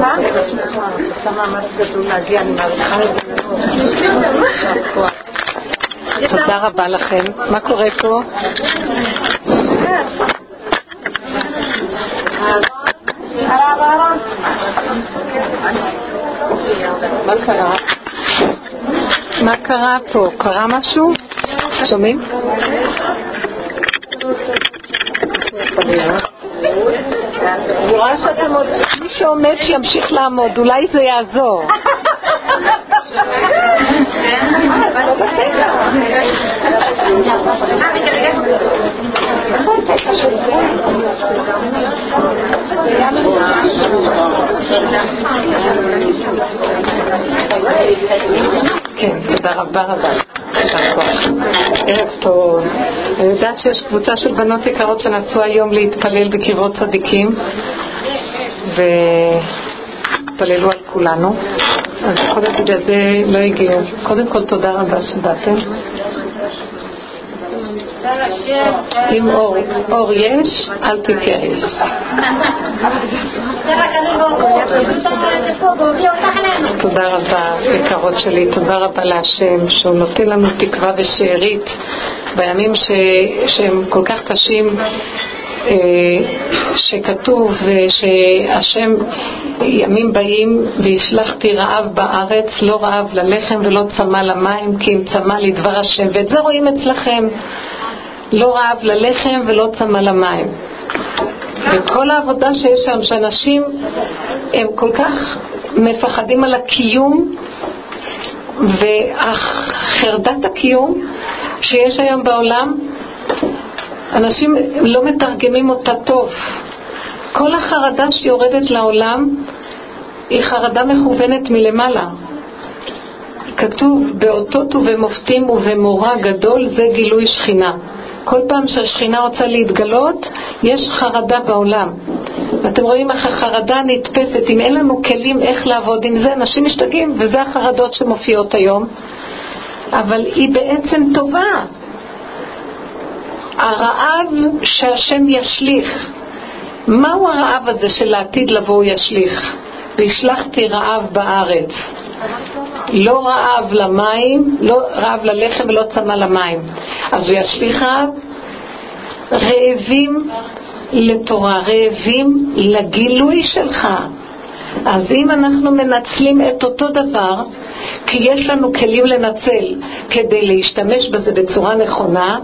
מה? עושה מאמץ גדול להגיע, אני מעריכה את זה תודה רבה לכם. מה קורה פה? מה קרה? מה קרה פה? קרה משהו? שומעים? אני רואה שאתם עוד... שעומד שימשיך לעמוד, אולי זה יעזור. כן, תודה רבה רבה. ערב טוב. אני יודעת שיש קבוצה של בנות יקרות שנסעו היום להתפלל בקברות צדיקים והתפללו על כולנו. אז קודם בגלל זה לא הגיעו. קודם כל תודה רבה שבאתם. אם אור, אור יש, אל תתייאש. תודה רבה, יקרות שלי, תודה רבה להשם, שהוא נותן לנו תקווה ושארית בימים ש... שהם כל כך קשים. אה, שכתוב שהשם ימים באים והשלחתי רעב בארץ, לא רעב ללחם ולא צמא למים כי אם צמא לדבר השם ואת זה רואים אצלכם לא רעב ללחם ולא צמא למים. וכל העבודה שיש שם, שאנשים הם כל כך מפחדים על הקיום וחרדת הקיום שיש היום בעולם, אנשים לא מתרגמים אותה טוב. כל החרדה שיורדת לעולם היא חרדה מכוונת מלמעלה. כתוב באותות ובמופתים ובמורא גדול זה גילוי שכינה. כל פעם שהשכינה רוצה להתגלות, יש חרדה בעולם. ואתם רואים איך החרדה נתפסת. אם אין לנו כלים איך לעבוד עם זה, אנשים משתגעים, וזה החרדות שמופיעות היום. אבל היא בעצם טובה. הרעב שהשם ישליך, מהו הרעב הזה של העתיד לבוא הוא ישליך? והשלחתי רעב בארץ. לא רעב למים, לא רעב ללחם ולא צמא למים. אז הוא ישליך רעב. רעבים לתורה, רעבים לגילוי שלך. אז אם אנחנו מנצלים את אותו דבר, כי יש לנו כלים לנצל כדי להשתמש בזה בצורה נכונה,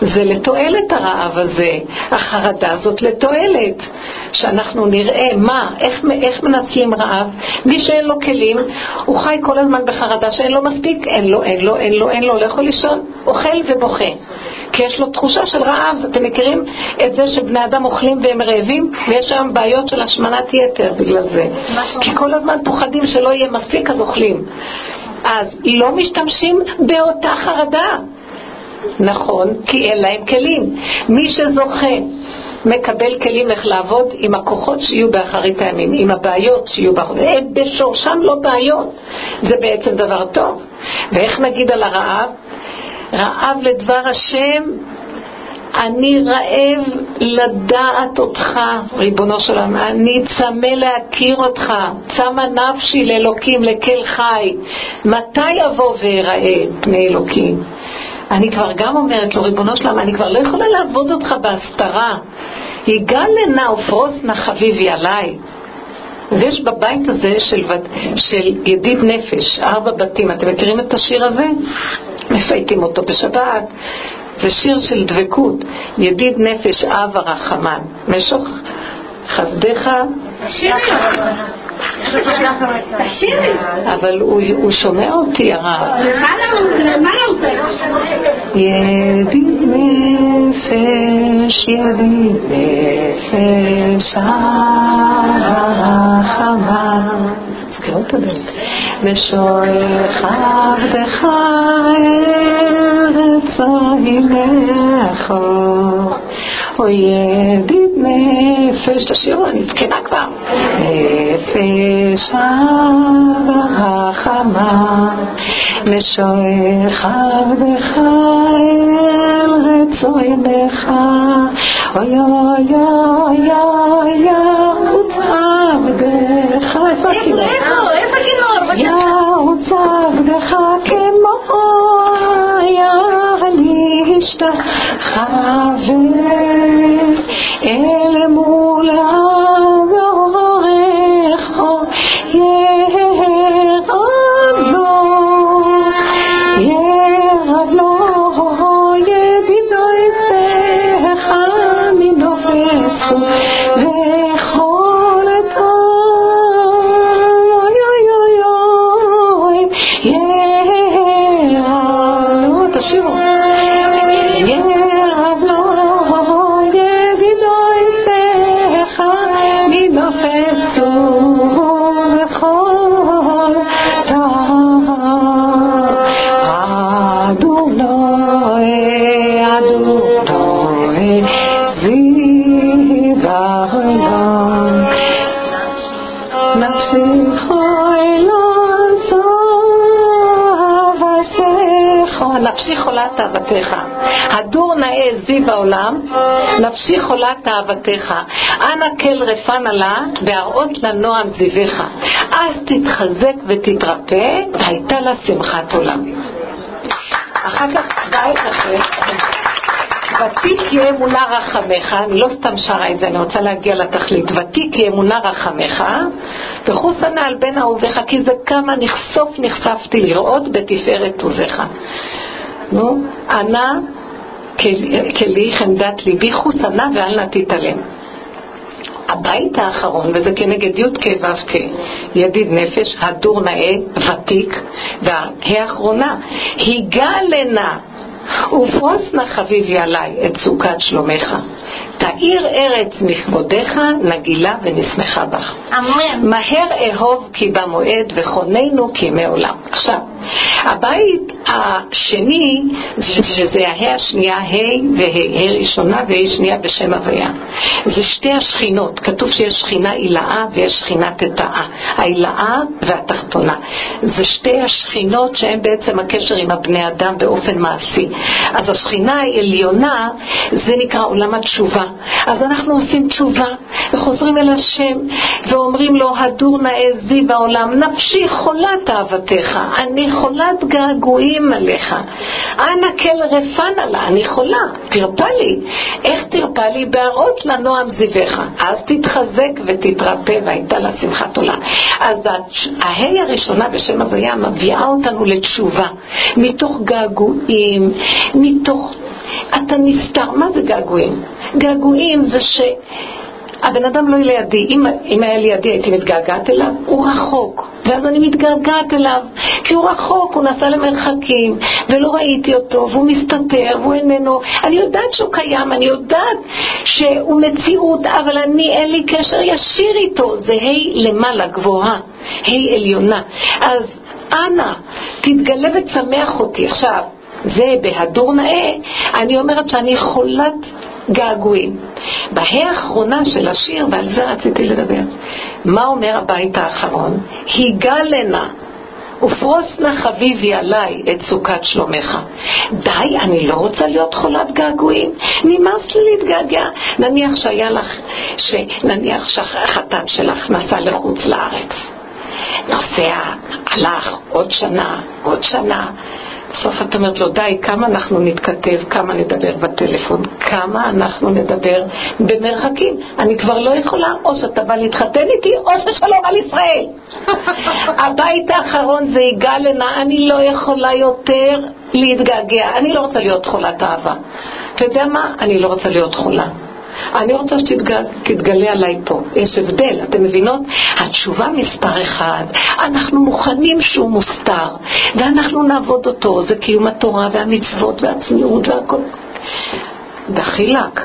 זה לתועלת הרעב הזה. החרדה הזאת לתועלת. שאנחנו נראה מה, איך, איך מנצלים רעב. מי שאין לו כלים, הוא חי כל הזמן בחרדה שאין לו מספיק, אין לו, אין לו, אין לו, אין לו, לא יכול לישון, אוכל ובוכה. כי יש לו תחושה של רעב. אתם מכירים את זה שבני אדם אוכלים והם רעבים? ויש היום בעיות של השמנת יתר בגלל זה. כי כל הזמן פוחדים שלא יהיה מספיק אז אוכלים. אז לא משתמשים באותה חרדה. נכון, כי אין להם כלים. מי שזוכה מקבל כלים איך לעבוד עם הכוחות שיהיו באחרית הימים, עם הבעיות שיהיו באחרית הימים. הם בשורשם לא בעיות, זה בעצם דבר טוב. ואיך נגיד על הרעב? רעב לדבר השם, אני רעב לדעת אותך, ריבונו של עולם, אני צמא להכיר אותך, צמא נפשי לאלוקים, לקל חי. מתי אבוא ואראה פני אלוקים? אני כבר גם אומרת לו, ריבונו של עולם, אני כבר לא יכולה לעבוד אותך בהסתרה. יגאל לנא ופרוס נא חביבי עליי. ויש בבית הזה של, של ידיד נפש, ארבע בתים, אתם מכירים את השיר הזה? מפייטים אותו בשבת. זה שיר של דבקות, ידיד נפש אב הרחמן, משוך חסדיך אבל הוא שומע אותי הרב. ידיד נפש, ידיד נפש, הרחמה. ושואך עבדך ארץ ממך, או ידיד נפש, תשאירו, אני זקנה כבר. נפש הרחמה, משועך עבדך אל רצונך, אוי אוי אוי אוי ירוץ עבדך. איפה הכינור? איפה הכינור? ירוץ עבדך כמו... להשתחווה אל מול הגורך נאה זיו העולם, נפשי חולת אהבתך. אנא כל רפן עלה, והראות לנועם זיווך. אז תתחזק ותתרפא, והייתה לה שמחת עולם. אחר כך בית אחר. ותיק יהיה אמונה רחמך, אני לא סתם שרה את זה, אני רוצה להגיע לתכלית. ותיק יהיה אמונה רחמך, וחוס הנא על בן אהוביך, כי זה כמה נחשוף נחשפתי לראות בתפארת עוזיך. נו, ענה כלי חמדת ליבי, חוס הנא ואל נא תתעלם. הבית האחרון, וזה כנגד י' כ' ו' כ', ידיד נפש, הדור נאה, ותיק, וההא האחרונה, היגע לנה ופרוס נא חביבי עליי את סוכת שלומך. תאיר ארץ מכבודך, נגילה ונשמחה בך. אמן. מהר אהוב כי במועד וכוננו כימי עולם. עכשיו, הבית השני, שזה ההא השנייה, ה' וה', ראשונה וה' שנייה בשם הוויה. זה שתי השכינות, כתוב שיש שכינה עילאה ויש שכינה תתאה. העילאה והתחתונה. זה שתי השכינות שהן בעצם הקשר עם הבני אדם באופן מעשי. אז השכינה העליונה, זה נקרא עולם התשובה. אז אנחנו עושים תשובה וחוזרים אל השם ואומרים לו, הדור נאה זיו העולם, נפשי חולת אהבתך, אני חולת געגועים עליך. אנא כל רפן עלה, אני חולה, תרפא לי. איך תרפא לי? בהראות לנועם זיווך. אז תתחזק ותתרפא והייתה לה שמחת עולם. אז ההא הראשונה בשם הוויה מביאה אותנו לתשובה, מתוך געגועים, מתוך... אתה נסתר, מה זה געגועים? געגועים זה ש... הבן אדם לא לידי, אם, אם היה לידי הייתי מתגעגעת אליו, הוא רחוק, ואז אני מתגעגעת אליו, כי הוא רחוק, הוא נסע למרחקים, ולא ראיתי אותו, והוא מסתתר, והוא איננו, אני יודעת שהוא קיים, אני יודעת שהוא מציאות, אבל אני, אין לי קשר ישיר איתו, זה ה' למעלה, גבוהה, ה' עליונה. אז אנא, תתגלה ותשמח אותי. עכשיו, זה בהדור נאה, אני אומרת שאני חולת געגועים. בה"א האחרונה של השיר, ועל זה רציתי לדבר, מה אומר הבית האחרון? היגלנה ופרוס נא חביבי עליי את סוכת שלומך. די, אני לא רוצה להיות חולת געגועים. נמאס לי להתגעגע. נניח שהיה לך, נניח שהחתן שלך נסע לחוץ לארץ. נוסע, הלך, עוד שנה, עוד שנה. בסוף את אומרת לו, די, כמה אנחנו נתכתב, כמה נדבר בטלפון, כמה אנחנו נדבר במרחקים. אני כבר לא יכולה, או שאתה בא להתחתן איתי, או ששלום על ישראל. הבית האחרון זה יגאל לנה, אני לא יכולה יותר להתגעגע. אני לא רוצה להיות חולת אהבה. אתה יודע מה? אני לא רוצה להיות חולה. אני רוצה שתתגלה עליי פה. יש הבדל, אתם מבינות? התשובה מספר אחד, אנחנו מוכנים שהוא מוסתר, ואנחנו נעבוד אותו, זה קיום התורה והמצוות והצניעות והכל. דחילק.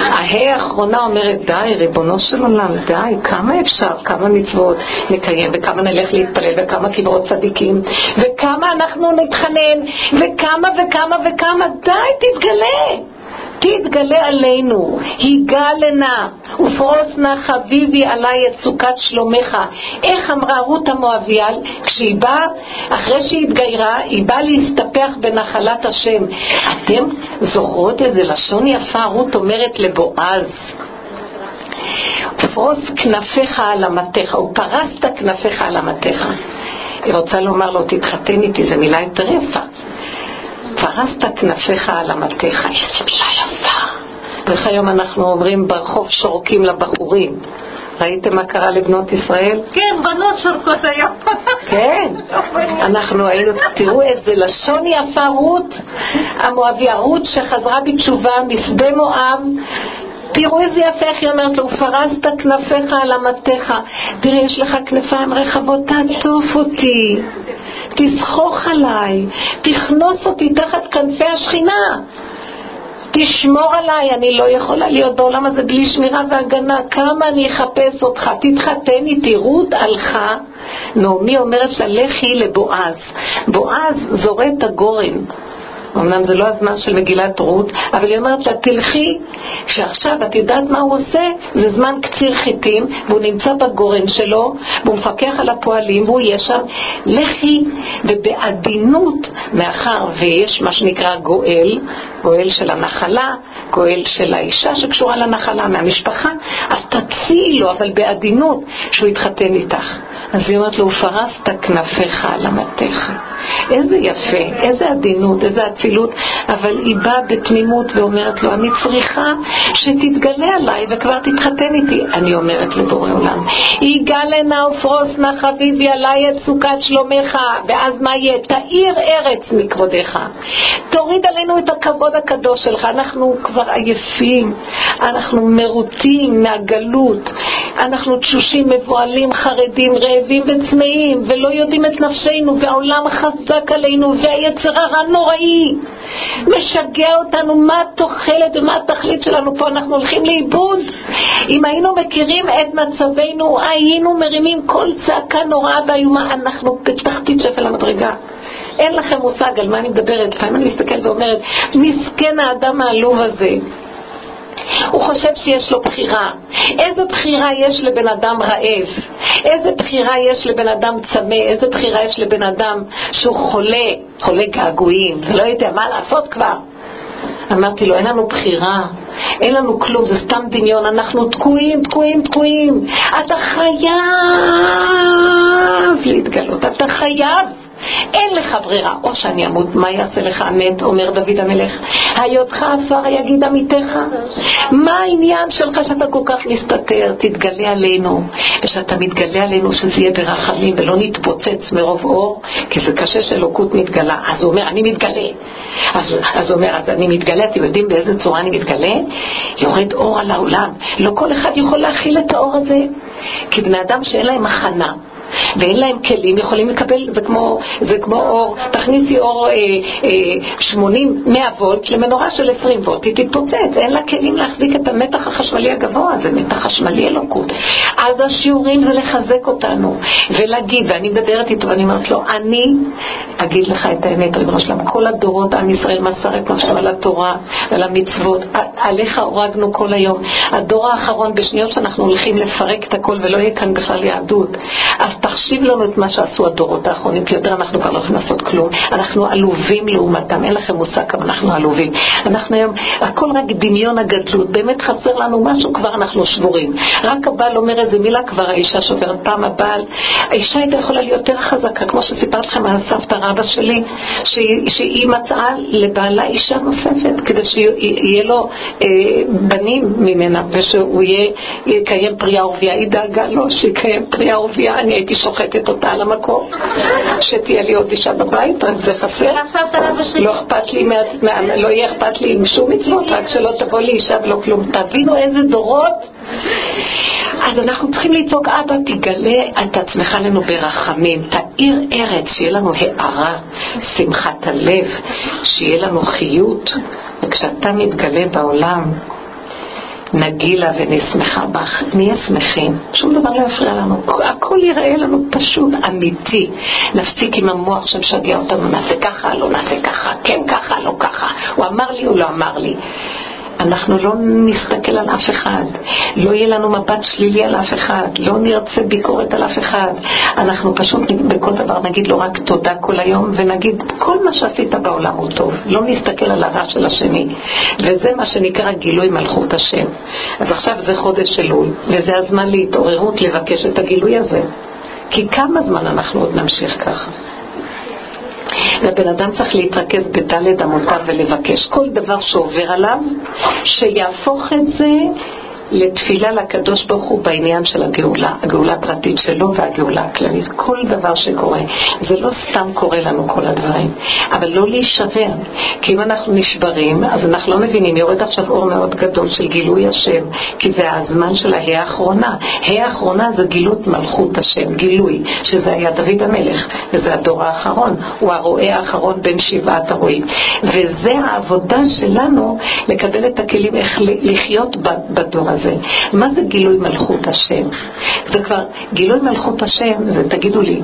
ההא האחרונה אומרת, די, ריבונו של עולם, די, כמה אפשר, כמה מצוות נקיים, וכמה נלך להתפלל, וכמה קברות צדיקים, וכמה אנחנו נתחנן, וכמה וכמה וכמה, די, תתגלה. תתגלה עלינו, היגלנה, ופרוס נא חביבי עליי את סוכת שלומך. איך אמרה רות המואביאל, כשהיא באה, אחרי שהיא התגיירה, היא באה להסתפח בנחלת השם. אתם זוכרות איזה לשון יפה רות אומרת לבועז? ופרוס כנפיך על אמתיך, ופרסת כנפיך על אמתיך. היא רוצה לומר לו, תתחתן איתי, זו מילה יותר יפה. פרסת כנפיך על אמתיך, איזה מילה יפה. ואיך היום אנחנו אומרים ברחוב שורקים לבחורים. ראיתם מה קרה לבנות ישראל? כן, בנות שורקות היום. כן, אנחנו היינו, תראו איזה לשון יפה רות, המואביה, רות שחזרה בתשובה משדה מואב, תראו איזה יפה איך היא אומרת לו, ופרסת כנפיך על אמתיך. תראה, יש לך כנפיים רחבות, תעטוף אותי, תסחוך עליי, תכנוס אותי תחת כנפי השכינה. תשמור עליי, אני לא יכולה להיות בעולם הזה בלי שמירה והגנה, כמה אני אחפש אותך, תתחתן איתי. רות הלכה, נעמי אומרת לה, לכי לבועז. בועז זורק את הגורן. אמנם זה לא הזמן של מגילת רות, אבל היא אומרת לה, תלכי, כשעכשיו את יודעת מה הוא עושה, זה זמן קציר חיטים, והוא נמצא בגורן שלו, והוא מפקח על הפועלים, והוא יהיה שם, לכי, ובעדינות, מאחר ויש מה שנקרא גואל, גואל של הנחלה, גואל של האישה שקשורה לנחלה, מהמשפחה, אז תציעי לו, אבל בעדינות, שהוא יתחתן איתך. אז היא אומרת לו, ופרסת כנפיך על אמתיך. איזה יפה, איזה עדינות, איזה אצילות, אבל היא באה בתמימות ואומרת לו, אני צריכה שתתגלה עליי וכבר תתחתן איתי. אני אומרת לבורא עולם, יגאל הנה ופרוס נא חביבי עליי את סוכת שלומך, ואז מה יהיה? תאיר ארץ מכבודך. תוריד עלינו את הכבוד הקדוש שלך. אנחנו כבר עייפים, אנחנו מרוטים מהגלות, אנחנו תשושים, מבוהלים, חרדים, רעבים וצמאים, ולא יודעים את נפשנו, והעולם חזק עלינו, והיצר הרע נוראי. משגע אותנו, מה התוחלת ומה התכלית שלנו פה, אנחנו הולכים לאיבוד. אם היינו מכירים את מצבנו, היינו מרימים כל צעקה נוראה ואיומה, אנחנו בתחתית שפל המדרגה. אין לכם מושג על מה אני מדברת. לפעמים אני מסתכלת ואומרת, מסכן האדם העלוב הזה. הוא חושב שיש לו בחירה. איזה בחירה יש לבן אדם רעב? איזה בחירה יש לבן אדם צמא? איזה בחירה יש לבן אדם שהוא חולה, חולה געגועים, ולא יודע מה לעשות כבר? אמרתי לו, אין לנו בחירה, אין לנו כלום, זה סתם דמיון, אנחנו תקועים, תקועים, תקועים. אתה חייב להתגלות, אתה חייב אין לך ברירה, או שאני אמות, מה יעשה לך המת, אומר דוד המלך, היותך עפר יגיד עמיתך. מה העניין שלך שאתה כל כך מסתתר? תתגלה עלינו, ושאתה מתגלה עלינו שזה יהיה ברחמים ולא נתפוצץ מרוב אור, כי זה קשה שאלוקות מתגלה. אז הוא אומר, אני מתגלה. אז, אז הוא אומר, אז אני מתגלה, אתם יודעים באיזה צורה אני מתגלה? יורד אור על העולם. לא כל אחד יכול להכיל את האור הזה, כי בני אדם שאין להם הכנה. ואין להם כלים, יכולים לקבל, זה כמו, זה כמו אור, תכניסי אור אה, אה, 80-100 וולט למנורה של 20 וולט, היא תתפוצץ, אין לה כלים להחזיק את המתח החשמלי הגבוה, זה מתח חשמלי אלוקות. אז השיעורים זה לחזק אותנו, ולהגיד, ואני מדברת איתו ואני אומרת לו, אני אגיד לך את האמת, ריבונו שלם, כל הדורות, עם ישראל מסר את נפשם על התורה ועל המצוות, עליך הורגנו כל היום. הדור האחרון, בשניות שאנחנו הולכים לפרק את הכל ולא יהיה כאן בכלל יהדות, אז תחשיב לנו את מה שעשו הדורות האחרונים, כי יותר אנחנו כבר לא יכולים לעשות כלום. אנחנו עלובים לעומתם, אין לכם מושג כמה אנחנו עלובים. אנחנו היום, הכל רק דמיון הגדלות, באמת חסר לנו משהו, כבר אנחנו שבורים. רק הבעל אומר איזה מילה, כבר האישה שוברת. פעם הבעל, האישה הייתה יכולה להיות יותר חזקה, כמו שסיפרתי לכם על הסבתא רבא שלי, שהיא, שהיא מצאה לבעלה אישה נוספת, כדי שיהיה לו אה, בנים ממנה, ושהוא יהיה, יקיים פרייה ורבייה. היא דאגה לו שיקיים פרייה ורבייה. אני הייתי הייתי שוחטת אותה על המקום, שתהיה לי עוד אישה בבית, רק זה חסר. לא אכפת לי, לא יהיה אכפת לי עם שום מצוות, רק שלא תבוא לי אישה ולא כלום. תבינו איזה דורות. אז אנחנו צריכים לצעוק, אבא, תגלה את עצמך לנו ברחמים, תאיר ארץ, שיהיה לנו הארה, שמחת הלב, שיהיה לנו חיות. וכשאתה מתגלה בעולם, נגילה ונשמחה בך, נהיה שמחים, שום דבר לא יפריע לנו, הכל יראה לנו פשוט אמיתי. נפסיק עם המוח שמשגע אותנו, נעשה ככה, לא נעשה ככה, כן ככה, לא ככה, הוא אמר לי, הוא לא אמר לי. אנחנו לא נסתכל על אף אחד, לא יהיה לנו מבט שלילי על אף אחד, לא נרצה ביקורת על אף אחד. אנחנו פשוט בכל דבר נגיד לו רק תודה כל היום, ונגיד כל מה שעשית בעולם הוא טוב. לא נסתכל על הרע של השני. וזה מה שנקרא גילוי מלכות השם. אז עכשיו זה חודש אלול, וזה הזמן להתעוררות לבקש את הגילוי הזה. כי כמה זמן אנחנו עוד נמשיך ככה? והבן אדם צריך להתרכז בדלת אמותיו ולבקש. כל דבר שעובר עליו, שיהפוך את זה לתפילה לקדוש ברוך הוא בעניין של הגאולה, הגאולה הפרטית שלו והגאולה הכללית. כל דבר שקורה, זה לא סתם קורה לנו כל הדברים, אבל לא להישבר, כי אם אנחנו נשברים, אז אנחנו לא מבינים, יורד עכשיו אור מאוד גדול של גילוי השם, כי זה הזמן של ההא האחרונה. ההא האחרונה זה גילות מלכות השם, גילוי, שזה היה דוד המלך, וזה הדור האחרון, הוא הרועה האחרון בין שבעת הרועים. וזה העבודה שלנו לקבל את הכלים איך לחיות בדור הזה. הזה. מה זה גילוי מלכות השם? זה כבר, גילוי מלכות השם זה, תגידו לי,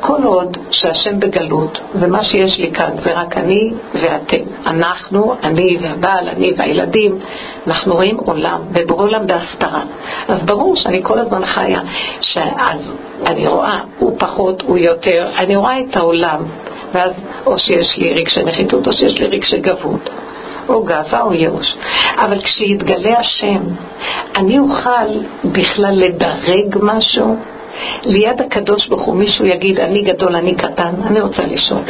כל עוד שהשם בגלות, ומה שיש לי כאן זה רק אני ואתם. אנחנו, אני והבעל, אני והילדים, אנחנו רואים עולם, ובורא עולם בהסתרה. אז ברור שאני כל הזמן חיה, שאז אני רואה, הוא פחות, הוא יותר, אני רואה את העולם, ואז או שיש לי רגשי נחיתות או שיש לי רגשי גבות. או גאווה או ייאוש. אבל כשיתגלה השם, אני אוכל בכלל לדרג משהו? ליד הקדוש ברוך הוא מישהו יגיד, אני גדול, אני קטן, אני רוצה לשאול.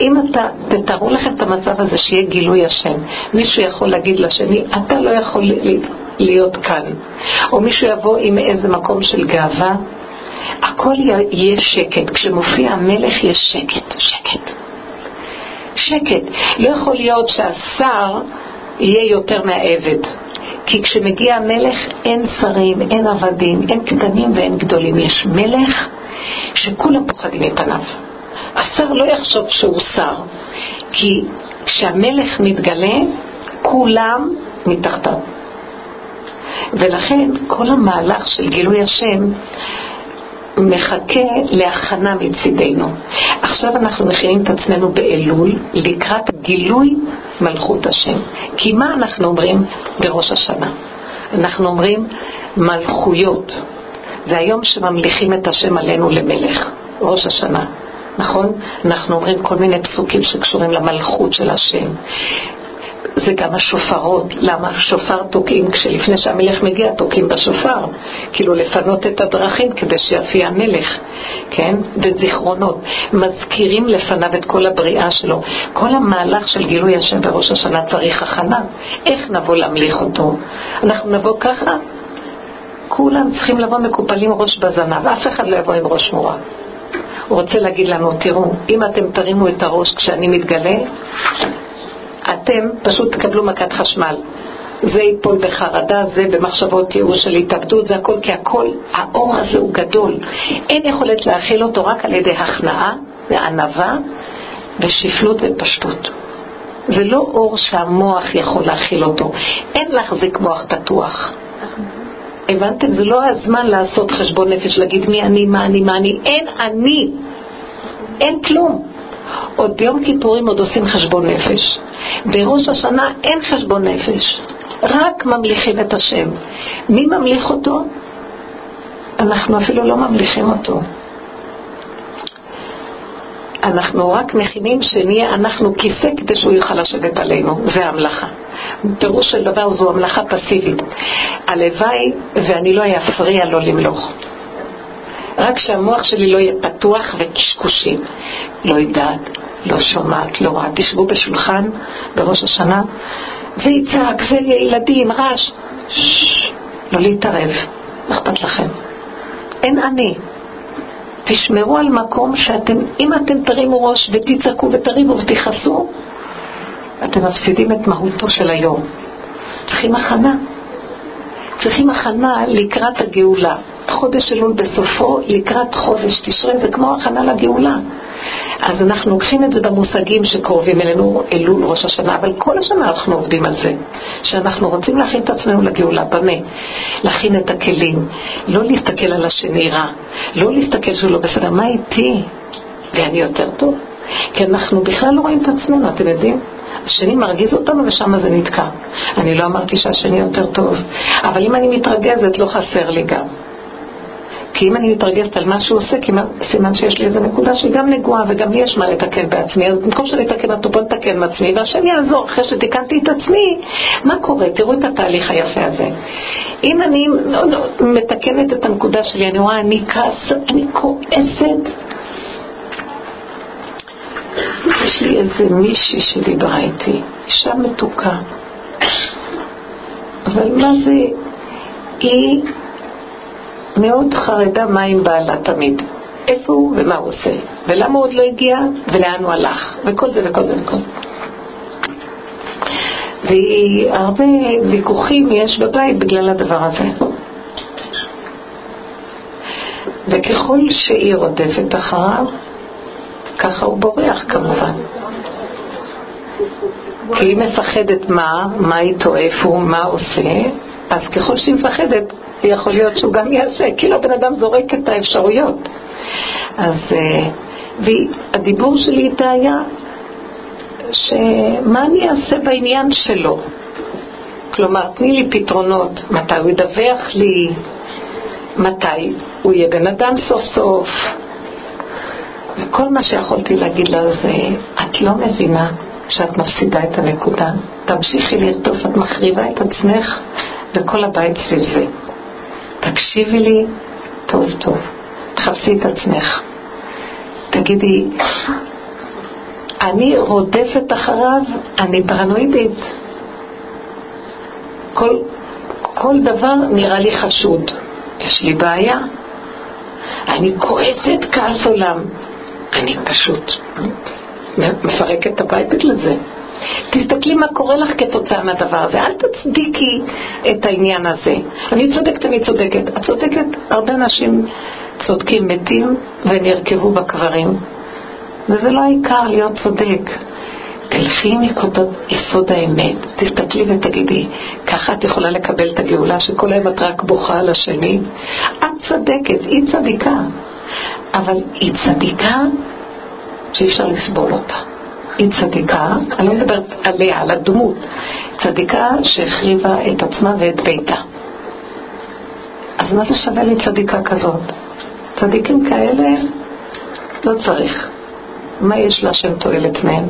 אם אתה, תתארו לכם את המצב הזה שיהיה גילוי השם, מישהו יכול להגיד לשני, אתה לא יכול להיות כאן. או מישהו יבוא עם איזה מקום של גאווה, הכל יהיה שקט. כשמופיע המלך יש שקט, שקט. שקט. לא יכול להיות שהשר יהיה יותר מהעבד. כי כשמגיע המלך אין שרים, אין עבדים, אין קטנים ואין גדולים. יש מלך שכולם פוחדים מפניו. השר לא יחשוב שהוא שר, כי כשהמלך מתגלה, כולם מתחתיו. ולכן כל המהלך של גילוי השם מחכה להכנה מצידנו. עכשיו אנחנו מכינים את עצמנו באלול לקראת גילוי מלכות השם. כי מה אנחנו אומרים בראש השנה? אנחנו אומרים מלכויות. זה היום שממליכים את השם עלינו למלך, ראש השנה. נכון? אנחנו אומרים כל מיני פסוקים שקשורים למלכות של השם. זה גם השופרות. למה? שופר תוקעים, כשלפני שהמלך מגיע תוקעים בשופר, כאילו לפנות את הדרכים כדי שיפיע המלך, כן? וזיכרונות. מזכירים לפניו את כל הבריאה שלו. כל המהלך של גילוי השם בראש השנה צריך הכנה. איך נבוא להמליך אותו? אנחנו נבוא ככה? כולם צריכים לבוא מקופלים ראש בזנב, אף אחד לא יבוא עם ראש מורה. הוא רוצה להגיד לנו, תראו, אם אתם תרימו את הראש כשאני מתגלה, אתם פשוט תקבלו מכת חשמל. זה ייפול בחרדה, זה במחשבות ייאוש של התאבדות, זה הכל, כי הכל, האור הזה הוא גדול. אין יכולת להכיל אותו רק על ידי הכנעה וענווה ושפלות ופשטות. זה לא אור שהמוח יכול להכיל אותו. אין להחזיק מוח פתוח. הבנתם? זה לא הזמן לעשות חשבון נפש, להגיד מי אני, מה אני, מה אני. אין אני. אין כלום. עוד ביום כיפורים עוד עושים חשבון נפש. בראש השנה אין חשבון נפש, רק ממליכים את השם. מי ממליך אותו? אנחנו אפילו לא ממליכים אותו. אנחנו רק מכינים שנהיה אנחנו כיסא כדי שהוא יוכל לשבת עלינו, זה המלאכה. פירוש של דבר זו המלאכה פסיבית. הלוואי ואני לא אפריע לו למלוך. רק שהמוח שלי לא יהיה פתוח וקשקושים. לא יודעת, לא שומעת, לא רואה. תשבו בשולחן בראש השנה ויצעק, וילדים, רעש. לא להתערב, מה אכפת לכם? אין אני. תשמרו על מקום שאתם, אם אתם תרימו ראש ותצעקו ותריבו ותכעסו, אתם מפסידים את מהותו של היום. צריכים הכנה. צריכים הכנה לקראת הגאולה. חודש אלול בסופו לקראת חודש תשרי, זה כמו הכנה לגאולה. אז אנחנו לוקחים את זה במושגים שקרובים אלינו, אלול, ראש השנה, אבל כל השנה אנחנו עובדים על זה, שאנחנו רוצים להכין את עצמנו לגאולה. במה? להכין את הכלים, לא להסתכל על השני רע, לא להסתכל שהוא לא בסדר, מה איתי? ואני יותר טוב? כי אנחנו בכלל לא רואים את עצמנו, אתם יודעים? השני מרגיז אותנו ושם זה נתקע. אני לא אמרתי שהשני יותר טוב, אבל אם אני מתרגזת לא חסר לי גם. כי אם אני מתרגזת על מה שהוא עושה, סימן שיש לי איזו נקודה שהיא גם נגועה וגם יש מה לתקן בעצמי. אז במקום שאני אתקן אותו, בוא נתקן מעצמי, והשם יעזור אחרי שתיקנתי את עצמי. מה קורה? תראו את התהליך היפה הזה. אם אני לא, לא, מתקנת את הנקודה שלי, אני רואה, אני כעס, אני כועסת. יש לי איזה מישהי שדיברה איתי, אישה מתוקה. אבל מה זה, היא מאוד חרדה מה עם בעלה תמיד. איפה הוא ומה הוא עושה, ולמה הוא עוד לא הגיע, ולאן הוא הלך, וכל זה וכל זה וכל זה. והרבה ויכוחים יש בבית בגלל הדבר הזה. וככל שהיא רודפת אחריו, ככה הוא בורח כמובן. כי היא מפחדת מה, מה איתו, איפה הוא, מה עושה, אז ככל שהיא מפחדת, יכול להיות שהוא גם יעשה, כאילו הבן אדם זורק את האפשרויות. אז, אה, והדיבור שלי איתה היה, שמה אני אעשה בעניין שלו? כלומר, תני לי פתרונות, מתי הוא ידווח לי, מתי הוא יהיה בן אדם סוף סוף. וכל מה שיכולתי להגיד לה זה, את לא מבינה שאת מפסידה את הנקודה. תמשיכי לרדוף, את מחריבה את עצמך וכל הבית סביב זה. תקשיבי לי טוב טוב, תחפשי את עצמך. תגידי, אני רודפת אחריו, אני פרנואידית. כל, כל דבר נראה לי חשוד. יש לי בעיה. אני כועסת כעס עולם. אני פשוט מפרקת את הבית בגלל זה. תסתכלי מה קורה לך כתוצאה מהדבר הזה. אל תצדיקי את העניין הזה. אני צודקת, אני צודקת. את צודקת, הרבה אנשים צודקים, מתים ונרקבו בקברים. וזה לא העיקר להיות צודק. תלכי עם יסוד האמת, תסתכלי ותגידי, ככה את יכולה לקבל את הגאולה שכל היום את רק בוכה על השני? את צדקת, היא צדיקה, אבל היא צדיקה שאי אפשר לסבול אותה. היא צדיקה, אני לא מדברת עליה, על הדמות, צדיקה שהחריבה את עצמה ואת ביתה. אז מה זה שווה לי צדיקה כזאת? צדיקים כאלה לא צריך. מה יש להשם תועלת מהם?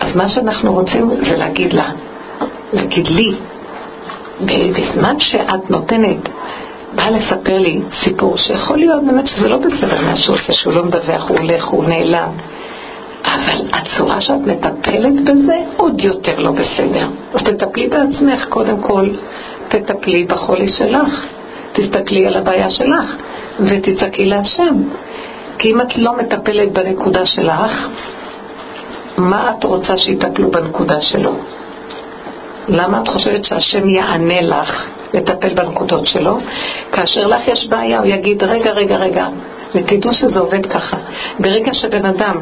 אז מה שאנחנו רוצים זה להגיד לה, להגיד לי, בזמן שאת נותנת בא לספר לי סיפור שיכול להיות באמת שזה לא בסדר מה שהוא עושה, שהוא לא מדווח, הוא הולך, הוא נעלם. אבל הצורה שאת מטפלת בזה עוד יותר לא בסדר. אז תטפלי בעצמך, קודם כל תטפלי בחולי שלך. תסתכלי על הבעיה שלך ותצעקי להשם. כי אם את לא מטפלת בנקודה שלך, מה את רוצה שיטפלו בנקודה שלו? למה את חושבת שהשם יענה לך לטפל בנקודות שלו? כאשר לך יש בעיה, הוא יגיד, רגע, רגע, רגע, ותדעו שזה עובד ככה. ברגע שבן אדם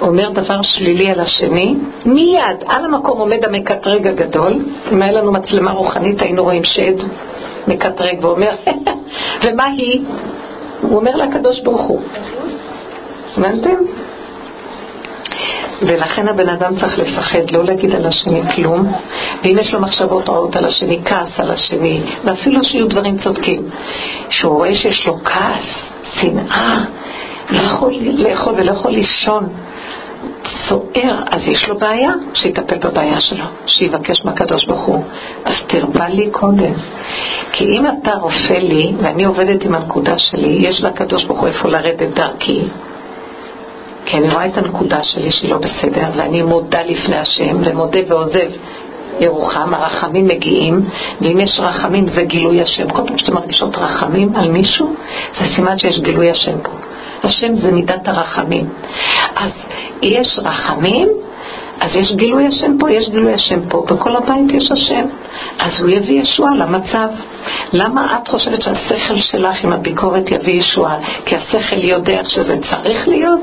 אומר דבר שלילי על השני, מיד על המקום עומד המקטרג הגדול, אם היה לנו מצלמה רוחנית היינו רואים שד מקטרג ואומר, ומה היא? הוא אומר לקדוש ברוך הוא. הבנתם? ולכן הבן אדם צריך לפחד, לא להגיד על השני כלום, ואם יש לו מחשבות רעות על השני, כעס על השני, ואפילו שיהיו דברים צודקים, שהוא רואה שיש לו כעס, שנאה, לא יכול לאכול ולא יכול לישון, סוער, אז יש לו בעיה, שיטפל בבעיה שלו, שיבקש מהקדוש ברוך הוא. אז תרבה לי קודם. כי אם אתה רופא לי, ואני עובדת עם הנקודה שלי, יש לקדוש ברוך הוא איפה לרדת דרכי, כי אני רואה את הנקודה שלי שהיא לא בסדר, ואני מודה לפני השם, ומודה ועוזב ירוחם, הרחמים מגיעים, ואם יש רחמים זה גילוי השם. כל פעם שאתם מרגישות רחמים על מישהו, זה סימן שיש גילוי השם פה. השם זה מידת הרחמים. אז יש רחמים, אז יש גילוי השם פה, יש גילוי השם פה, בכל הבית יש השם. אז הוא יביא ישועה למצב. למה את חושבת שהשכל שלך עם הביקורת יביא ישועה? כי השכל יודע שזה צריך להיות,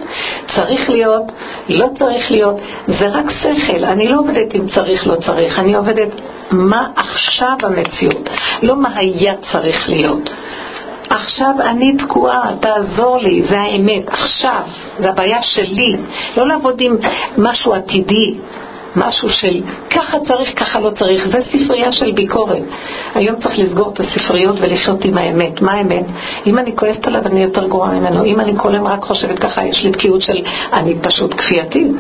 צריך להיות, לא צריך להיות, זה רק שכל. אני לא עובדת אם צריך, לא צריך, אני עובדת מה עכשיו המציאות, לא מה היה צריך להיות. עכשיו אני תקועה, תעזור לי, זה האמת, עכשיו, זה הבעיה שלי. לא לעבוד עם משהו עתידי, משהו של ככה צריך, ככה לא צריך. זה ספרייה של ביקורת. היום צריך לסגור את הספריות ולחיות עם האמת. מה האמת? אם אני כועסת עליו, אני יותר גרועה ממנו. אם אני כל היום רק חושבת ככה, יש לי תקיעות של אני פשוט כפייתית.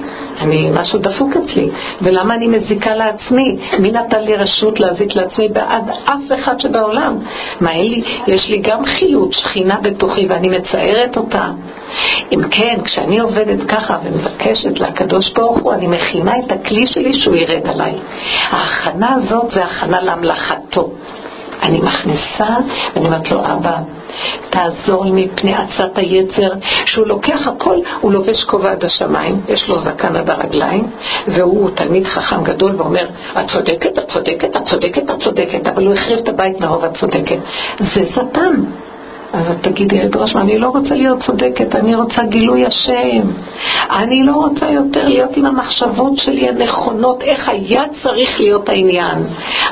אני, משהו דפוק אצלי. ולמה אני מזיקה לעצמי? מי נתן לי רשות להזיק לעצמי בעד אף אחד שבעולם? מה, אין לי, יש לי גם חיות, שכינה בתוכי, ואני מצערת אותה. אם כן, כשאני עובדת ככה ומבקשת לקדוש ברוך הוא, אני מכינה את הכלי שלי שהוא ירד עליי. ההכנה הזאת זה הכנה להמלכתו. אני מכניסה ואני אומרת לו, אבא, תעזור לי מפני עצת היצר, שהוא לוקח הכל, הוא לובש כובע עד השמיים, יש לו זקן עד הרגליים, והוא תלמיד חכם גדול ואומר, את צודקת, את צודקת, את צודקת, את צודקת, אבל הוא החריב את הבית מרוב את צודקת. זה שטן. אז את תגידי, ראש, אני לא רוצה להיות צודקת, אני רוצה גילוי השם. אני לא רוצה יותר להיות עם המחשבות שלי הנכונות, איך היה צריך להיות העניין.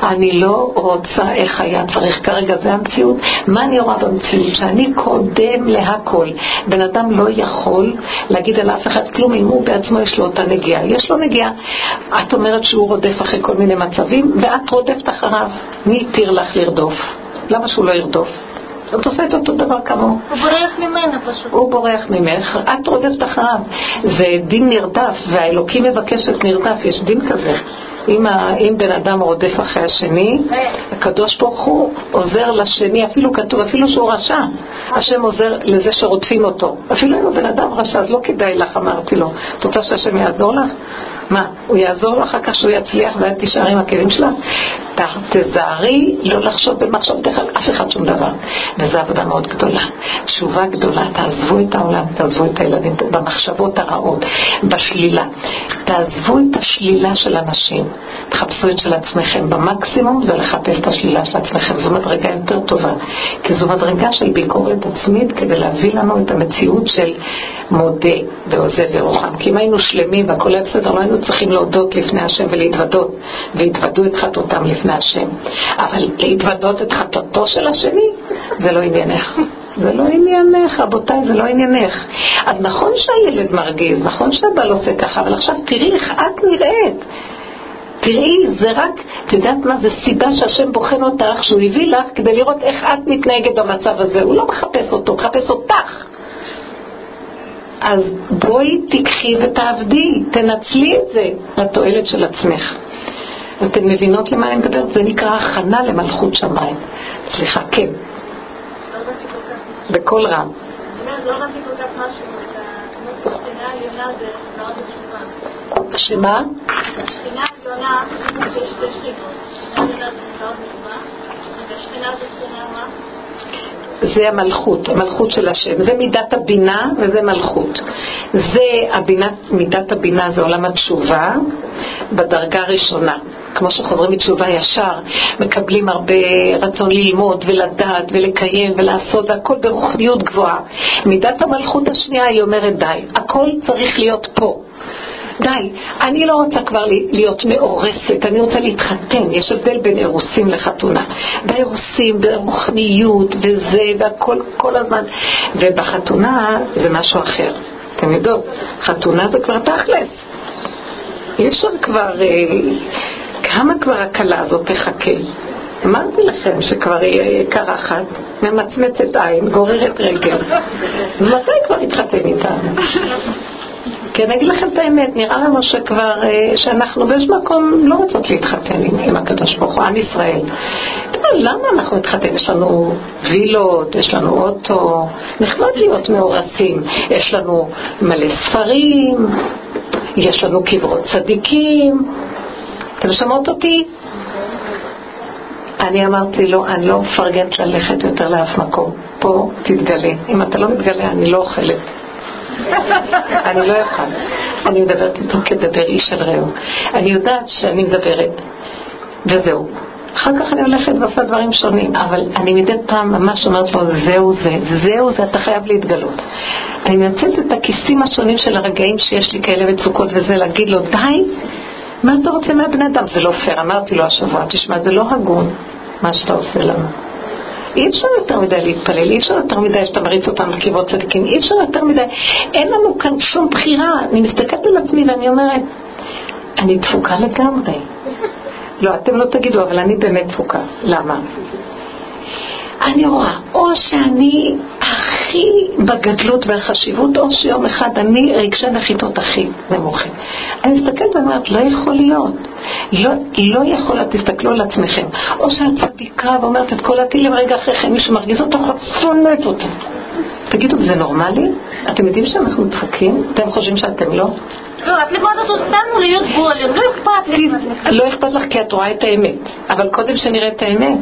אני לא רוצה איך היה צריך. כרגע זה המציאות. מה אני רואה במציאות? שאני קודם להכל. בן אדם לא יכול להגיד על אף אחד כלום אם הוא בעצמו יש לו אותה נגיעה. יש לו נגיעה. את אומרת שהוא רודף אחרי כל מיני מצבים, ואת רודפת אחריו. מי התיר לך לרדוף? למה שהוא לא ירדוף? את עושה את אותו דבר כמוהו. הוא בורח ממנה פשוט. הוא בורח ממך, את רודפת אחריו. זה דין נרדף, והאלוקים מבקש את נרדף, יש דין כזה. אם, ה, אם בן אדם רודף אחרי השני, הקדוש ברוך הוא עוזר לשני, אפילו כתוב, אפילו שהוא רשע, השם עוזר לזה שרודפים אותו. אפילו אם הבן אדם רשע, אז לא כדאי לך, אמרתי לו. את רוצה שהשם יעזור לך? מה, הוא יעזור לך כך שהוא יצליח ואת תישארי עם הכלים שלך? תזהרי לא לחשוב במחשבתך על אף אחד שום דבר. וזו עבודה מאוד גדולה. תשובה גדולה, תעזבו את העולם, תעזבו את הילדים במחשבות הרעות, בשלילה. תעזבו את השלילה של אנשים, תחפשו את של עצמכם. במקסימום זה לחפש את השלילה של עצמכם. זו מדרגה יותר טובה, כי זו מדרגה של ביקורת עצמית כדי להביא לנו את המציאות של מודה ועוזב ורוחם. כי אם היינו שלמים והכל היה בסדר, לא היינו צריכים להודות לפני השם ולהתוודות, והתוודו את חטאותם לפני השם. אבל להתוודות את חטאתו של השני, זה לא עניינך. זה לא עניינך, רבותיי, זה לא עניינך. אז נכון שהילד מרגיז, נכון שהבעל עושה ככה, אבל עכשיו תראי איך את נראית. תראי, זה רק, את יודעת מה, זה סיבה שהשם בוחן אותך, שהוא הביא לך כדי לראות איך את מתנהגת במצב הזה. הוא לא מחפש אותו, הוא מחפש אותך. אז בואי תיקחי ותעבדי, תנצלי את זה לתועלת של עצמך. אתן מבינות למה אני מדברת? זה נקרא הכנה למלכות שמיים. סליחה, כן. בקול רם. שמה? השכינה העליונה, יש שתי שכינות. השכינה זה שכינה מה? זה המלכות, המלכות של השם. זה מידת הבינה וזה מלכות. זה הבינה, מידת הבינה זה עולם התשובה בדרגה הראשונה. כמו שחוזרים מתשובה ישר, מקבלים הרבה רצון ללמוד ולדעת ולקיים ולעשות, והכל ברוחניות גבוהה. מידת המלכות השנייה היא אומרת די, הכל צריך להיות פה. די, אני לא רוצה כבר להיות מאורסת, אני רוצה להתחתן. יש הבדל בין אירוסים לחתונה. באירוסים, ברוחניות וזה, והכל כל הזמן. ובחתונה זה משהו אחר. אתם יודעות, חתונה זה כבר תכלס. אי אפשר כבר, אה, כמה כבר הכלה הזאת תחכה? אמרתי לכם שכבר יהיה קרחת, ממצמצת עין, גוררת רגל. מתי כבר התחתן איתנו? כי אני אגיד לכם את האמת, נראה לנו שכבר, אה, שאנחנו באיזשהו מקום לא רוצות להתחתן עם, עם הקדוש ברוך הוא, עם ישראל. למה אנחנו נתחתן? יש לנו וילות, יש לנו אוטו, נחמד להיות מאורסים, יש לנו מלא ספרים, יש לנו קברות צדיקים. אתם שמעות אותי? אני אמרתי לו, אני לא מפרגנת ללכת יותר לאף מקום. פה תתגלה. אם אתה לא מתגלה, אני לא אוכלת. אני לא יכול. אני מדברת איתו כדבר איש על רעהו. אני יודעת שאני מדברת, וזהו. אחר כך אני הולכת ועושה דברים שונים, אבל אני מדי פעם ממש אומרת לו, זהו זה, זהו זה, אתה חייב להתגלות. אני מנצלת את הכיסים השונים של הרגעים שיש לי כאלה מצוקות וזה, להגיד לו, די, מה אתה רוצה מהבן אדם? זה לא פייר, אמרתי לו השבוע, תשמע, זה לא הגון מה שאתה עושה לנו. אי אפשר יותר מדי להתפלל, אי אפשר יותר מדי שאתה מריץ אותנו בקברות צדיקים, אי אפשר יותר מדי, אין לנו כאן שום בחירה. אני מסתכלת על עצמי ואני אומרת, אני תפוקה לגמרי. לא, אתם לא תגידו, אבל אני באמת תפוקה. למה? אני רואה, או שאני הכי בגדלות והחשיבות, או שיום אחד אני רגשי נחיתות הכי נמוכים. אני מסתכלת ואומרת, לא יכול להיות. לא, לא יכול, תסתכלו על עצמכם. או שאת צדיקה ואומרת את כל הטילים, רגע אחרי כן מישהו מרגיז אותך, את שונאת אותה. תגידו, זה נורמלי? אתם יודעים שאנחנו דפקים? אתם חושבים שאתם לא? לא, את לימדת אותנו להיות גולם, לא אכפת לי. לא אכפת לך כי את רואה את האמת, אבל קודם שנראה את האמת.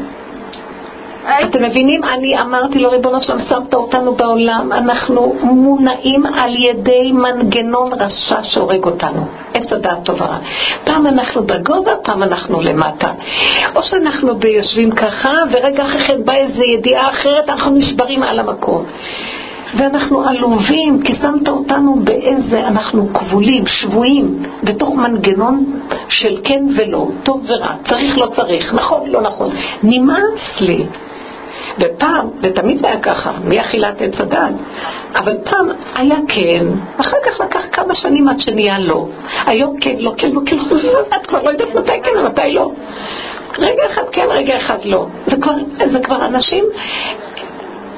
אתם מבינים? אני אמרתי לו, ריבונו שלום, שמת אותנו בעולם, אנחנו מונעים על ידי מנגנון רשע שהורג אותנו. עץ הדעת טוב ורע. פעם אנחנו בגובה, פעם אנחנו למטה. או שאנחנו יושבים ככה, ורגע אחרי כן באה איזו ידיעה אחרת, אנחנו נשברים על המקום. ואנחנו עלובים, כי שמת אותנו באיזה, אנחנו כבולים, שבויים, בתוך מנגנון של כן ולא, טוב ורע, צריך לא צריך, נכון לא נכון. נמאס לי. ופעם, ותמיד זה היה ככה, מאכילת עץ הדת, אבל פעם היה כן, אחר כך לקח כמה שנים עד שנהיה לא. היום כן, לא כן, לא כן, את כבר לא יודעת מתי כן ומתי לא. רגע אחד כן, רגע אחד לא. זה כבר, זה כבר אנשים,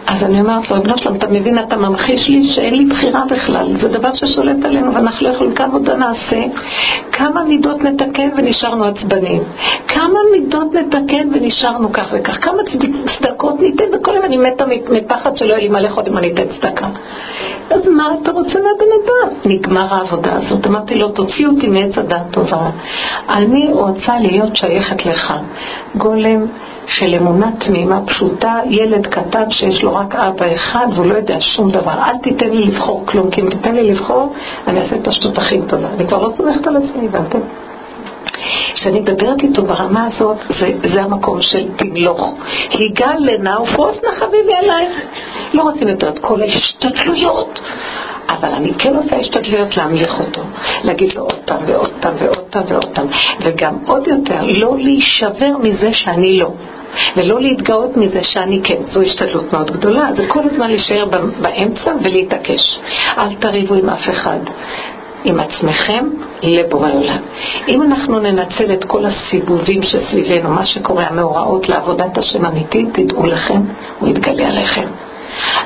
אז אני אומרת לו, בנו שלום, אתה מבין, אתה ממחיש לי שאין לי בחירה בכלל. זה דבר ששולט עלינו ואנחנו לא יכולים, כמה עבודה נעשה, כמה מידות נתקן ונשארנו עצבנים, כמה מידות נתקן ונשארנו כך וכך, כמה צדקות ניתן, וכל יום אני מתה מפחד שלא יהיה לי מלא חודם אני אתן צדקה. אז מה אתה רוצה מהבן אדם? נגמר העבודה הזאת. אמרתי לו, תוציא אותי מעץ הדעת טובה. אני רוצה להיות שייכת לך. גולם. של אמונה תמימה פשוטה, ילד קטן שיש לו רק אבא אחד והוא לא יודע שום דבר. אל תיתן לי לבחור כלום, כי אם תיתן לי לבחור, אני אעשה את השטות הכי גדולה. אני כבר לא סומכת על עצמי, הבנתם? כשאני מדברת איתו ברמה הזאת, זה, זה המקום של תמלוך. היגע לנה ופרוס נא חביבי עלייך. לא רוצים יותר את כל ההשתדלויות, אבל אני כן עושה השתדלויות להמליך אותו, להגיד לו עוד פעם ועוד פעם ועוד פעם ועוד פעם, וגם עוד יותר, לא להישבר מזה שאני לא. ולא להתגאות מזה שאני כן, זו השתדלות מאוד גדולה, זה כל הזמן להישאר באמצע ולהתעקש. אל תריבו עם אף אחד. עם עצמכם לבורא עולם. אם אנחנו ננצל את כל הסיבובים שסביבנו, מה שקורה, המאורעות לעבודת השם אמיתית, תדעו לכם, הוא יתגלה עליכם.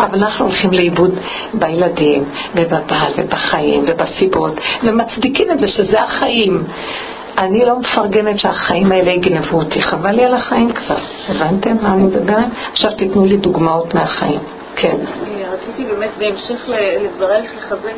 אבל אנחנו הולכים לאיבוד בילדים, ובבעל, ובחיים, ובסיבות, ומצדיקים את זה שזה החיים. אני לא מפרגנת שהחיים האלה יגנבו אותי, חבל לי על החיים כבר. הבנתם מה אני מדברת? עכשיו תיתנו לי דוגמאות מהחיים. כן. רציתי באמת בהמשך לדברייך לחזק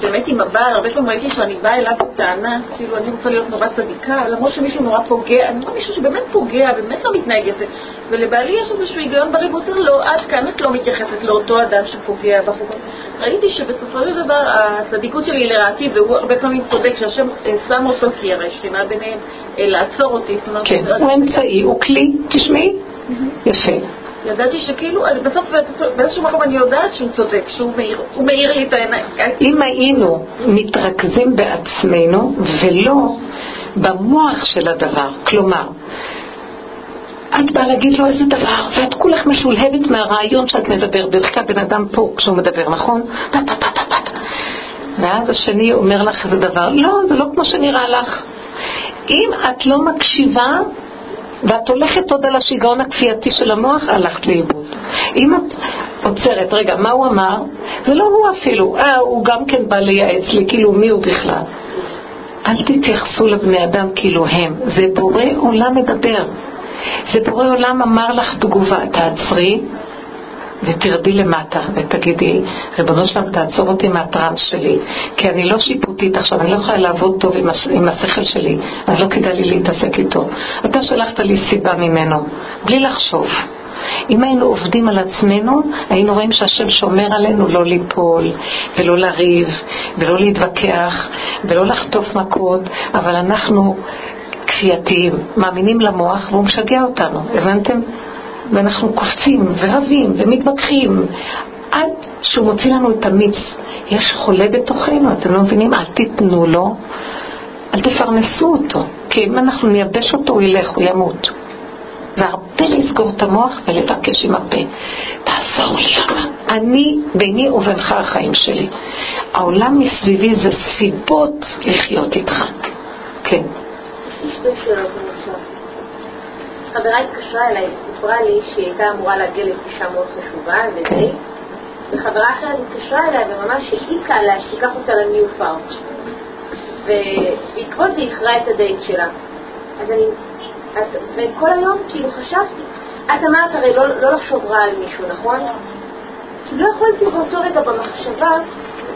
באמת עם הבעל, הרבה פעמים ראיתי שאני באה אליו בטענה, כאילו אני רוצה להיות נורא צדיקה, למרות שמישהו נורא פוגע, אני רואה מישהו שבאמת פוגע, באמת לא מתנהג יפה, ולבעלי יש איזשהו היגיון בריא, הוא אומר לו, עד כאן את לא מתייחסת לאותו אדם שפוגע בחוקות. ראיתי שבסופו של דבר הצדיקות שלי לרעתי, והוא הרבה פעמים צודק, שהשם אה, שם אותו כי הרי שכינה ביניהם אה, לעצור אותי. כן, הוא אמצעי, הוא כלי, תשמעי, יפה. ידעתי שכאילו, בסוף באיזשהו מקום אני יודעת שהוא צודק, שהוא מאיר, לי את העיניים. אם היינו מתרכזים בעצמנו ולא במוח של הדבר, כלומר, את באה להגיד לו איזה דבר, ואת כולך משולהבת מהרעיון שאת מדברת, בדרך כלל בן אדם פה כשהוא מדבר, נכון? ואז השני אומר לך איזה דבר, לא, זה לא כמו שנראה לך. אם את לא מקשיבה, ואת הולכת עוד על השיגעון הכפייתי של המוח, הלכת לאיבוד. אם את עוצרת, רגע, מה הוא אמר? זה לא הוא אפילו, אה, הוא גם כן בא לייעץ לי, כאילו מי הוא בכלל? אל תתייחסו לבני אדם כאילו הם, זה בורא עולם מדבר. זה בורא עולם אמר לך תגובה, תעצרי ותרדי למטה ותגידי, ריבונו שלם, תעצור אותי מהטראנס שלי, כי אני לא שיפוטית עכשיו, אני לא יכולה לעבוד טוב עם, הש... עם השכל שלי, אז לא כדאי לי להתעסק איתו. אתה שלחת לי סיבה ממנו, בלי לחשוב. אם היינו עובדים על עצמנו, היינו רואים שהשם שומר עלינו לא ליפול, ולא לריב, ולא להתווכח, ולא לחטוף מכות, אבל אנחנו כפייתיים, מאמינים למוח והוא משגע אותנו, הבנתם? ואנחנו קופצים ורבים ומתווכחים עד שהוא מוציא לנו את המיץ. יש חולה בתוכנו, אתם לא מבינים? אל תיתנו לו, אל תפרנסו אותו, כי אם אנחנו נייבש אותו הוא ילך, הוא ימות. והרבה לסגור את המוח ולבקש עם הפה. תעזור לי, אני ביני ובינך החיים שלי. העולם מסביבי זה סיבות לחיות איתך. כן. חברה התקשרה אליי, סיפרה לי שהיא הייתה אמורה להגיע לפגישה מאוד חשובה. לדייט, וחברה אחרת התקשרה אליי וממש העיקה עליה שתיקח אותה לניו פארם. ובעקבות זה איחרה את הדייט שלה. אז אני, את, וכל היום כאילו חשבתי, את אמרת הרי לא, לא לחשוב רע על מישהו, נכון? כי לא יכולתי באותו רגע במחשבה,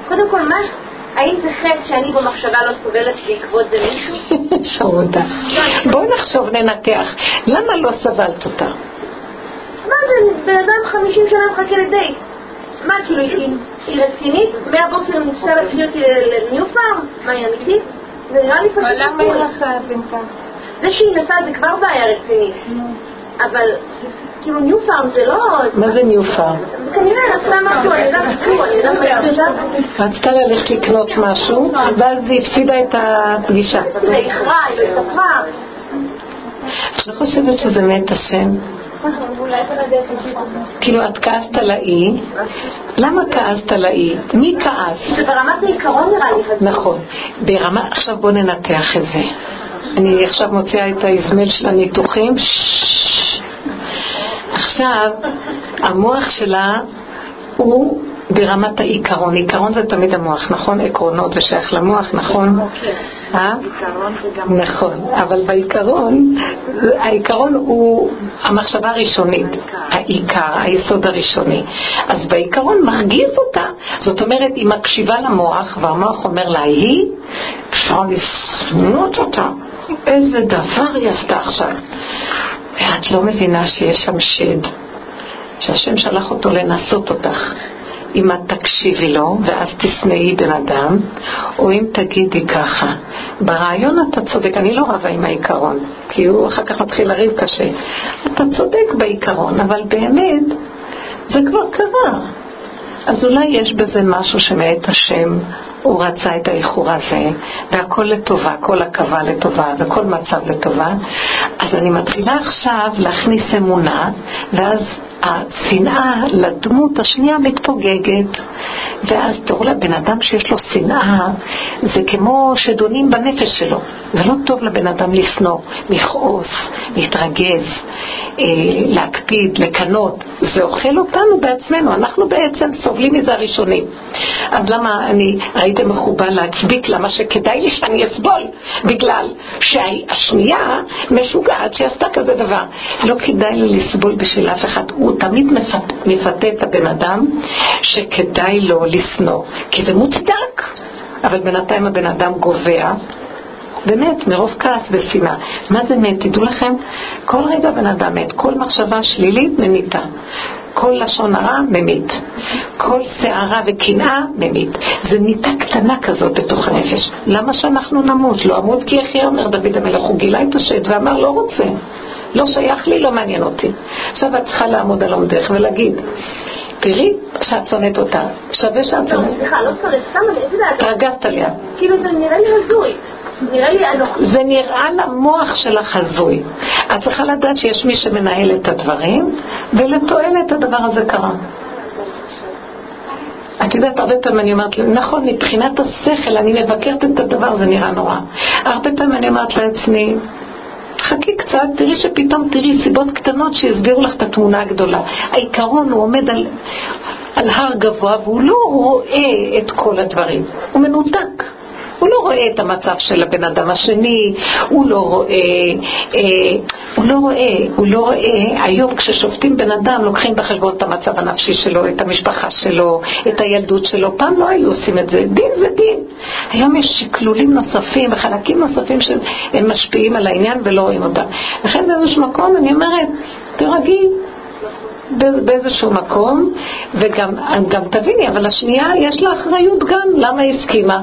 קודם כל מה, האם זה חטא שאני במחשבה לא סובלת בעקבות זה מישהו? שרודה. בואי נחשוב, ננתח. למה לא סבלת אותה? מה זה, בן אדם 50 שנה מחכה לדייט. מה, כאילו, היא, רצינית? מהבוקר היא ניסתה להביא אותי לניו פארם? מה, היא אמיתית? זה נראה לי פשוט... אבל למה היא. עושה את זה כך? זה שהיא נסעה זה כבר בעיה רצינית. אבל, כאילו, ניו פארם זה לא... מה זה ניו פארם? כנראה עשתה משהו, אני יודעת כלום, אני יודעת מה. רצתה ללכת לקנות משהו, ואז היא הפסידה את הפגישה. זה איחרה, היא התאפרה. את לא חושבת שזה מת השם? כאילו, את כעסת על האי. למה כעסת על האי? מי כעס? זה ברמת העיקרון נראה לי. נכון. ברמה, עכשיו בוא ננתח את זה. אני עכשיו מוציאה את האזמל של הניתוחים. עכשיו, המוח שלה הוא ברמת העיקרון. עיקרון זה תמיד המוח, נכון? עקרונות זה שייך למוח, נכון? אה? נכון, אבל בעיקרון, העיקרון הוא המחשבה הראשונית, העיקר, היסוד הראשוני. אז בעיקרון מרגיז אותה, זאת אומרת, היא מקשיבה למוח, והמוח אומר לה, היא, אפשר לשנות אותה. איזה דבר היא עשתה עכשיו. ואת לא מבינה שיש שם שד, שהשם שלח אותו לנסות אותך. אם את תקשיבי לו ואז תשנאי בן אדם, או אם תגידי ככה. ברעיון אתה צודק, אני לא רבה עם העיקרון, כי הוא אחר כך מתחיל לריב קשה. אתה צודק בעיקרון, אבל באמת, זה כבר קרה. אז אולי יש בזה משהו שמאת השם הוא רצה את האיחור הזה, והכל לטובה, כל עכבה לטובה, וכל מצב לטובה. אז אני מתחילה עכשיו להכניס אמונה, ואז השנאה לדמות השנייה מתפוגגת, ואז תראו לבן אדם שיש לו שנאה, זה כמו שדונים בנפש שלו. זה לא טוב לבן אדם לשנוא, לכעוס, להתרגז, אה, להקפיד, לקנות. זה אוכל אותנו בעצמנו, אנחנו בעצם סובלים מזה הראשונים. אז למה אני הייתי מחובה להצדיק למה שכדאי לי שאני אסבול? בגלל שהשנייה משוגעת שעשתה כזה דבר. לא כדאי לי לסבול בשביל אף אחד. הוא תמיד מפת, מפתה את הבן אדם שכדאי לו לשנוא, כי זה מוצדק. אבל בינתיים הבן אדם גובע באמת, מרוב כעס ושנאה. מה זה מת? תדעו לכם, כל רגע בן אדם מת, כל מחשבה שלילית ממיתה. כל לשון הרע ממית. כל שערה וקנאה ממית. זה מיתה קטנה כזאת בתוך הנפש. למה שאנחנו נמות? לא אמות כי יחיה, אומר דוד המלך. הוא גילה את השד ואמר, לא רוצה. לא שייך לי, לא מעניין אותי. עכשיו את צריכה לעמוד על עומדך ולהגיד, תראי שאת שונאת אותה, שווה שאת שונאת. סליחה, לא שונאת, סתם, אני יודעת, התרגזת עליה. כאילו זה נראה לי הזוי. אנוכי. זה נראה למוח שלך הזוי. את צריכה לדעת שיש מי שמנהל את הדברים, ולתועלת הדבר הזה קרה. את יודעת, הרבה פעמים אני אומרת, נכון, מבחינת השכל, אני מבקרת את הדבר, זה נראה נורא. הרבה פעמים אני אומרת לעצמי, חכי קצת, תראי שפתאום תראי סיבות קטנות שיסבירו לך את התמונה הגדולה. העיקרון הוא עומד על, על הר גבוה והוא לא רואה את כל הדברים, הוא מנותק. הוא לא רואה את המצב של הבן אדם השני, הוא לא רואה, אה, הוא לא רואה, הוא לא רואה, היום כששופטים בן אדם לוקחים בחשבון את המצב הנפשי שלו, את המשפחה שלו, את הילדות שלו, פעם לא היו עושים את זה, דין זה דין. היום יש שקלולים נוספים וחלקים נוספים שהם משפיעים על העניין ולא רואים אותם. לכן באיזשהו מקום אני אומרת, תירגעי, באיזשהו מקום, וגם גם תביני, אבל השנייה יש לה אחריות גם, למה היא הסכימה?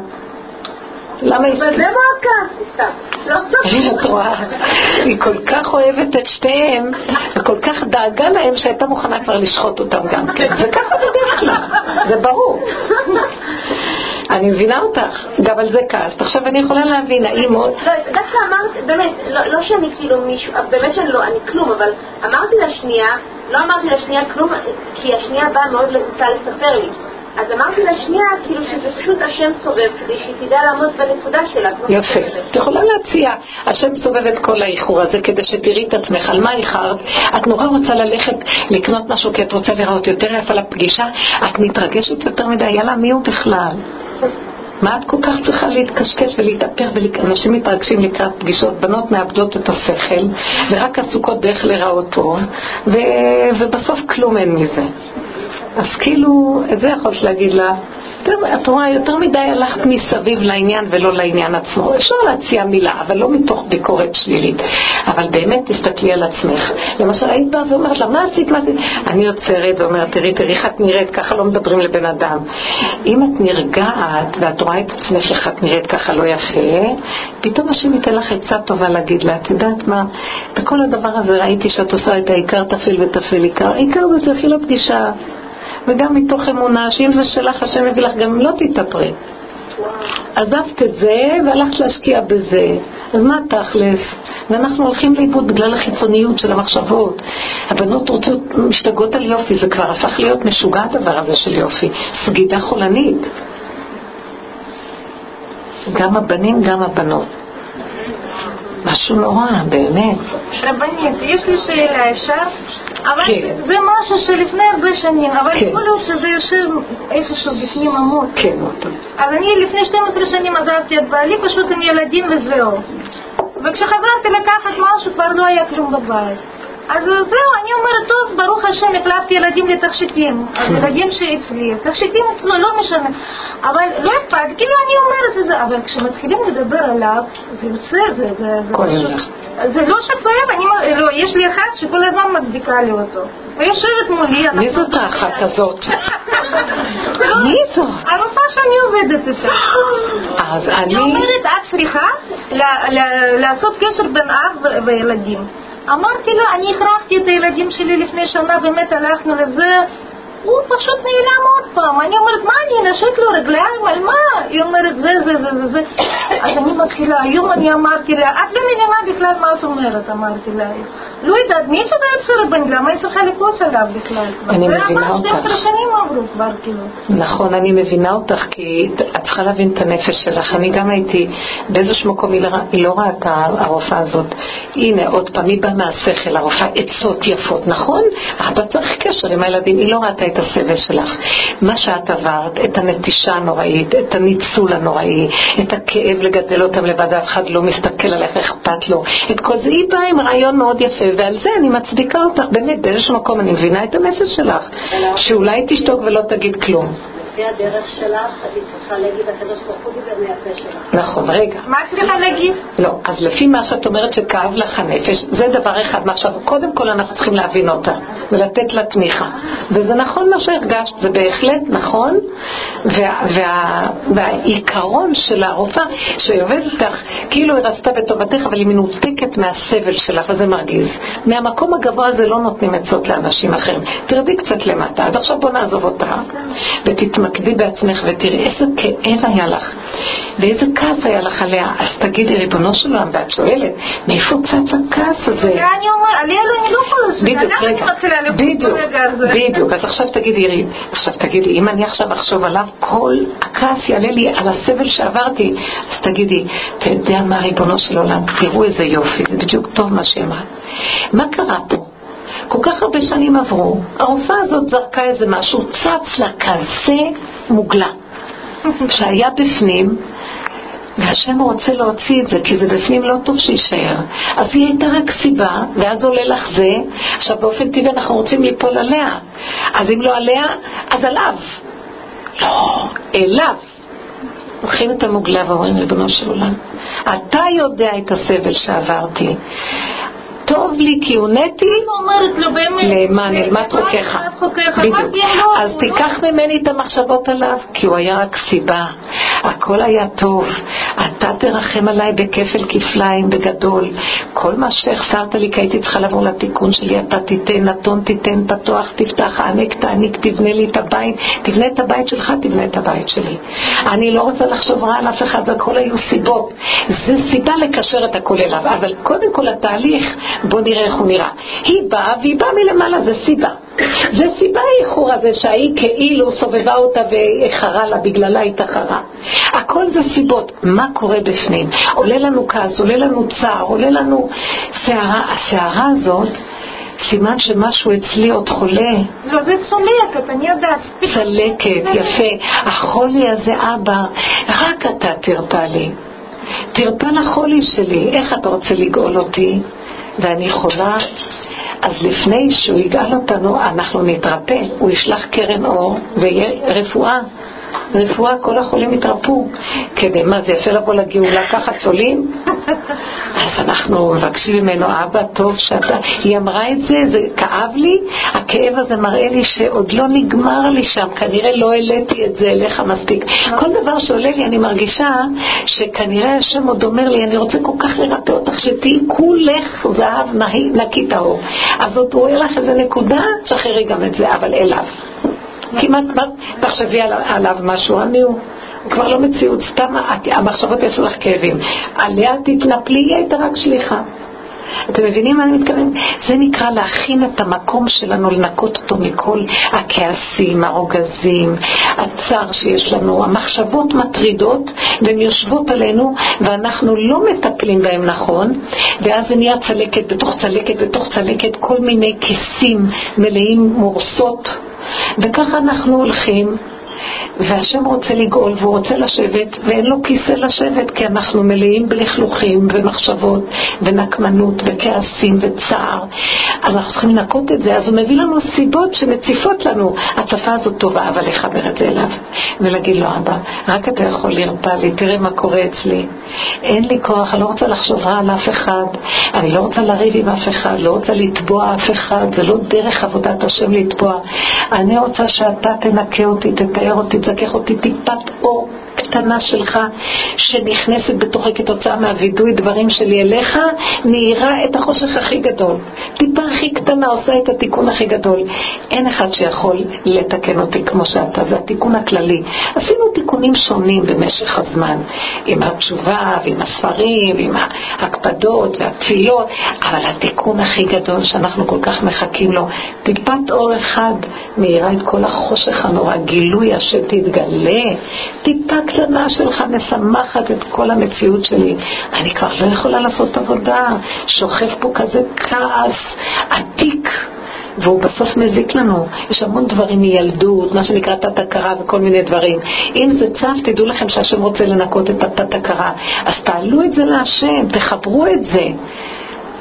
למה היא אבל זה הסכימה? לא. לא את רואה, היא כל כך אוהבת את שתיהם, וכל כך דאגה להם שהייתה מוכנה כבר לשחוט אותם גם כן. זה ככה בדרך כלל, זה ברור. אני מבינה אותך, גם על זה כעסת. עכשיו אני יכולה להבין, האם עוד... לא, דווקא אמרת, באמת, לא, שאני כאילו מישהו, באמת שאני לא, אני כלום, אבל אמרתי לשנייה, לא אמרתי לשנייה כלום, כי השנייה באה מאוד רוצה לספר לי. אז אמרתי לשנייה, כאילו שזה פשוט השם סובב, כדי שהיא תדע לעמוד בנקודה שלה. יפה. את יכולה להציע, השם סובב את כל האיחור הזה כדי שתראי את עצמך. על מה איחרת? את נורא רוצה ללכת לקנות משהו כי את רוצה לראות יותר יפה לפגישה, את מתרגשת יותר מדי, יאללה, מי הוא בכלל? מה את כל כך צריכה להתקשקש ולהתאפר ואנשים מתרגשים לקראת פגישות, בנות מאבדות את השכל ורק עסוקות באיך לראות טוב ו... ובסוף כלום אין מזה. אז כאילו, את זה יכולת להגיד לה, את רואה, יותר מדי הלכת מסביב לעניין ולא לעניין עצמו. אפשר להציע מילה, אבל לא מתוך ביקורת שלילית. אבל באמת תסתכלי על עצמך. למשל, היית באה ואומרת לה, מה עשית, מה עשית? אני עוצרת ואומרת, תראי, תראי איך את נראית, ככה לא מדברים לבן אדם. אם את נרגעת ואת רואה את עצמך איך את נראית ככה לא יפה, פתאום השם ייתן לך עצה טובה להגיד לה, את יודעת מה, בכל הדבר הזה ראיתי שאת עושה את העיקר תפעיל ותפעיל עיקר. עיקר זה תפעיל הפגישה. וגם מתוך אמונה שאם זה שלך, השם מביא לך, גם לא תתאפרי. עזבת את זה והלכת להשקיע בזה. אז מה תכלס? ואנחנו הולכים לאיבוד בגלל החיצוניות של המחשבות. הבנות רוצות, משתגעות על יופי, זה כבר הפך להיות משוגע הדבר הזה של יופי. סגידה חולנית. גם הבנים, גם הבנות. משהו נורא, באמת. רבנית, יש לי שאלה, אפשר? אבל כן. זה משהו שלפני הרבה שנים, אבל כן. יכול להיות שזה יושב איפשהו בפנים עמוד. כן, אותו. אז אני לפני 12 שנים עזבתי את בעלי פשוט עם ילדים וזהו. וכשחזרתי לקחת משהו כבר לא היה כלום בבית. אז זהו, אני אומרת, טוב, ברוך השם, החלפתי ילדים לתכשיטים. ילדים שאצלי, תכשיטים אצלו, לא משנה. אבל לא אכפת, כאילו אני אומרת את זה, אבל כשמתחילים לדבר עליו, זה יוצא, זה... זה, זה, זה לא שפר, אני, לא, יש לי אחת שכל הזמן מצדיקה לי אותו. ויושבת מולי. מי זאת האחת הזאת? מי זאת? הרופאה שאני עובדת איתה. אז אני... היא אומרת, את צריכה לעשות קשר בין אב וילדים. אמרתי לה, אני הכרחתי את הילדים שלי לפני שנה, באמת הלכנו לזה, הוא פשוט נעלם עוד פעם. אני אומרת, מה אני אנשק לו רגליים? על מה? היא אומרת, זה, זה, זה, זה, זה. אז אני מתחילה, היום אני אמרתי לה, את לא מבינה בכלל מה את אומרת, אמרתי לה. לא יודעת, מי תדע את סרט בן למה היא צריכה לכעוס עליו בכלל? אני מבינה אותך. 12 שנים עברו כבר, כאילו. נכון, אני מבינה אותך, כי את צריכה להבין את הנפש שלך. אני גם הייתי, באיזשהו מקום היא לא ראתה, הרופאה הזאת. הנה, עוד פעם, היא באה מהשכל, הרופאה עצות יפות, נכון? אבא צריך קשר עם הילדים, היא לא ראתה את הסבל שלך. מה שאת עברת, את הנטישה הנוראית, את הניצול הנוראי, את הכאב לגדל אותם לבד, אף אחד לא מסתכל עליך, אכפת לו. את כל זה, היא באה עם רעיון מאוד יפה, ועל זה אני מצדיקה אותך, באמת, באיזשהו מקום אני מבינה את הנפש שלך, שאולי תשתוק ולא תגיד כלום. לפי הדרך שלך, אני צריכה להגיד, הקדוש ברוך הוא דיבר מהפה שלך. נכון, רגע. מה צריכה להגיד? לא, אז לפי מה שאת אומרת שכאב לך הנפש, זה דבר אחד. עכשיו, קודם כל אנחנו צריכים להבין אותה ולתת לה תמיכה. וזה נכון מה שהרגשת, זה בהחלט נכון, וה, וה, והעיקרון של הרופאה, שהיא עובדת איתך, כאילו היא רצתה בטובתך, אבל היא מנותקת מהסבל שלך, וזה מרגיז. מהמקום הגבוה הזה לא נותנים עצות לאנשים אחרים. תרדי קצת למטה, עד עכשיו בוא נעזוב אותה, ותתמקד. תתמקדי בעצמך ותראי איזה כאב היה לך ואיזה כעס היה לך עליה. אז תגידי, ריבונו של עולם, ואת שואלת, מאיפה צץ הכעס הזה? אני אומרת, עליה אני לא יכולה בדיוק, רגע, בדיוק, בדיוק. אז עכשיו תגידי, עכשיו תגידי, אם אני עכשיו אחשוב עליו, כל הכעס יעלה לי על הסבל שעברתי. אז תגידי, אתה יודע מה, ריבונו של עולם, תראו איזה יופי, זה בדיוק טוב מה שאמרה. מה קרה פה? כל כך הרבה שנים עברו, הרופאה הזאת זרקה איזה משהו, צץ לה כזה מוגלה, שהיה בפנים, והשם רוצה להוציא את זה, כי זה בפנים לא טוב שיישאר. אז היא הייתה רק סיבה, ואז עולה לך זה. עכשיו, באופן טבעי אנחנו רוצים ליפול עליה. אז אם לא עליה, אז עליו. לא, אליו. לוקחים את המוגלה ואומרים, ריבונו של עולם, אתה יודע את הסבל שעברתי. טוב לי כי הונאתי למען אלמת חוקיך. אז תיקח ממני את המחשבות עליו, כי הוא היה רק סיבה. הכל היה טוב. אתה תרחם עליי בכפל כפליים בגדול. כל מה שהחסרת לי, כי הייתי צריכה לבוא לתיקון שלי, אתה תיתן, נתון תיתן, פתוח תפתח, הענק תעניק, תבנה לי את הבית, תבנה את הבית שלך, תבנה את הבית שלי. אני לא רוצה לחשוב רע על אף אחד, הכל היו סיבות. זה סיבה לקשר את הכל אליו, אבל קודם כל התהליך בוא נראה איך הוא נראה. היא באה, והיא באה מלמעלה, זה סיבה. זה סיבה האיחור הזה שהיא כאילו סובבה אותה ואיחרה לה, בגללה התאחרה. הכל זה סיבות. מה קורה בפנים? עולה לנו כעס, עולה לנו צער, עולה לנו סערה. הסערה הזאת... סימן שמשהו אצלי עוד חולה. לא, זה צולקת, אני יודעת. צלקת, יפה. החולי הזה, אבא, רק אתה תרפא לי. תרפא לחולי שלי. איך אתה רוצה לגאול אותי? ואני חולה. אז לפני שהוא יגאל אותנו, אנחנו נתרפא. הוא ישלח קרן אור ויהיה רפואה. רפואה, כל החולים יתרפאו. כדי, מה זה יפה לבוא לגאולה ככה צולים? אז אנחנו מבקשים ממנו, אבא, טוב שאתה... היא אמרה את זה, זה כאב לי, הכאב הזה מראה לי שעוד לא נגמר לי שם, כנראה לא העליתי את זה אליך מספיק. כל דבר שעולה לי, אני מרגישה שכנראה השם עוד אומר לי, אני רוצה כל כך לרפא אותך, שתהיי כולך זהב נקי טהור. אז עוד רואה לך איזה נקודה, שחררי גם את זה, אבל אליו. כמעט, תחשבי עליו משהו, אני הוא. הוא כבר לא מציאות, סתם המחשבות יעשו לך כאבים. עליה תתנפלי, היא הייתה רק שליחה. אתם מבינים מה אני מתכוון? זה נקרא להכין את המקום שלנו, לנקות אותו מכל הכעסים, הרוגזים, הצער שיש לנו. המחשבות מטרידות והן יושבות עלינו ואנחנו לא מטפלים בהן נכון, ואז זה נהיה צלקת בתוך צלקת בתוך צלקת, כל מיני כיסים מלאים מורסות, וככה אנחנו הולכים. והשם רוצה לגאול והוא רוצה לשבת ואין לו כיסא לשבת כי אנחנו מלאים בלכלוכים ומחשבות ונקמנות וכעסים וצער. אנחנו צריכים לנקות את זה אז הוא מביא לנו סיבות שמציפות לנו. הצפה הזאת טובה אבל לחבר את זה אליו ולהגיד לו אבא רק אתה יכול לרפא לי תראה מה קורה אצלי. אין לי כוח אני לא רוצה לחשוב רע על אף אחד. אני לא רוצה לריב עם אף אחד לא רוצה לתבוע אף אחד. זה לא דרך עבודת השם לתבוע. אני רוצה שאתה תנקה אותי תתאר אותי תזכך אותי טיפת אור קטנה שלך שנכנסת בתוכי כתוצאה מהווידוי דברים שלי אליך, מאירה את החושך הכי גדול. טיפה הכי קטנה עושה את התיקון הכי גדול. אין אחד שיכול לתקן אותי כמו שאתה, זה התיקון הכללי. עשינו תיקונים שונים במשך הזמן, עם התשובה ועם הספרים ועם ההקפדות והתפילות, אבל התיקון הכי גדול שאנחנו כל כך מחכים לו, טיפת אור אחד מאירה את כל החושך הנורא, גילוי השם תתגלה, טיפה הקטנה שלך משמחת את כל המציאות שלי. אני כבר לא יכולה לעשות עבודה, שוכב פה כזה כעס עתיק. והוא בסוף מזיק לנו. יש המון דברים מילדות, מה שנקרא תת-הכרה וכל מיני דברים. אם זה צף, תדעו לכם שהשם רוצה לנקות את התת-הכרה. אז תעלו את זה להשם, תחברו את זה.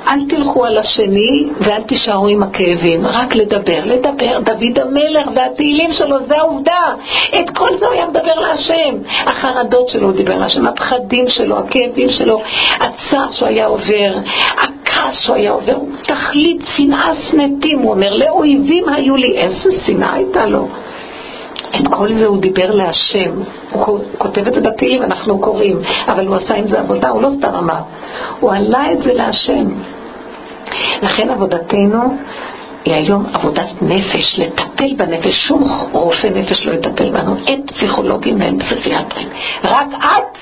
אל תלכו על השני ואל תישארו עם הכאבים, רק לדבר, לדבר. דוד המלך והתהילים שלו, זה העובדה. את כל זה הוא היה מדבר להשם. החרדות שלו דיבר להשם, הפחדים שלו, הכאבים שלו, הצער שהוא היה עובר, הכעס שהוא היה עובר, תכלית שנאה סנטים, הוא אומר, לאויבים היו לי, איזה שנאה הייתה לו. את כל זה הוא דיבר להשם. הוא כותב את זה בתהילים, אנחנו קוראים, אבל הוא עשה עם זה עבודה, הוא לא סתם אמר. הוא עלה את זה להשם. לכן עבודתנו היא היום עבודת נפש, לטפל בנפש, שום רופא נפש לא יטפל בנו, אין פסיכולוגים ואין פסיכיאטרים, רק את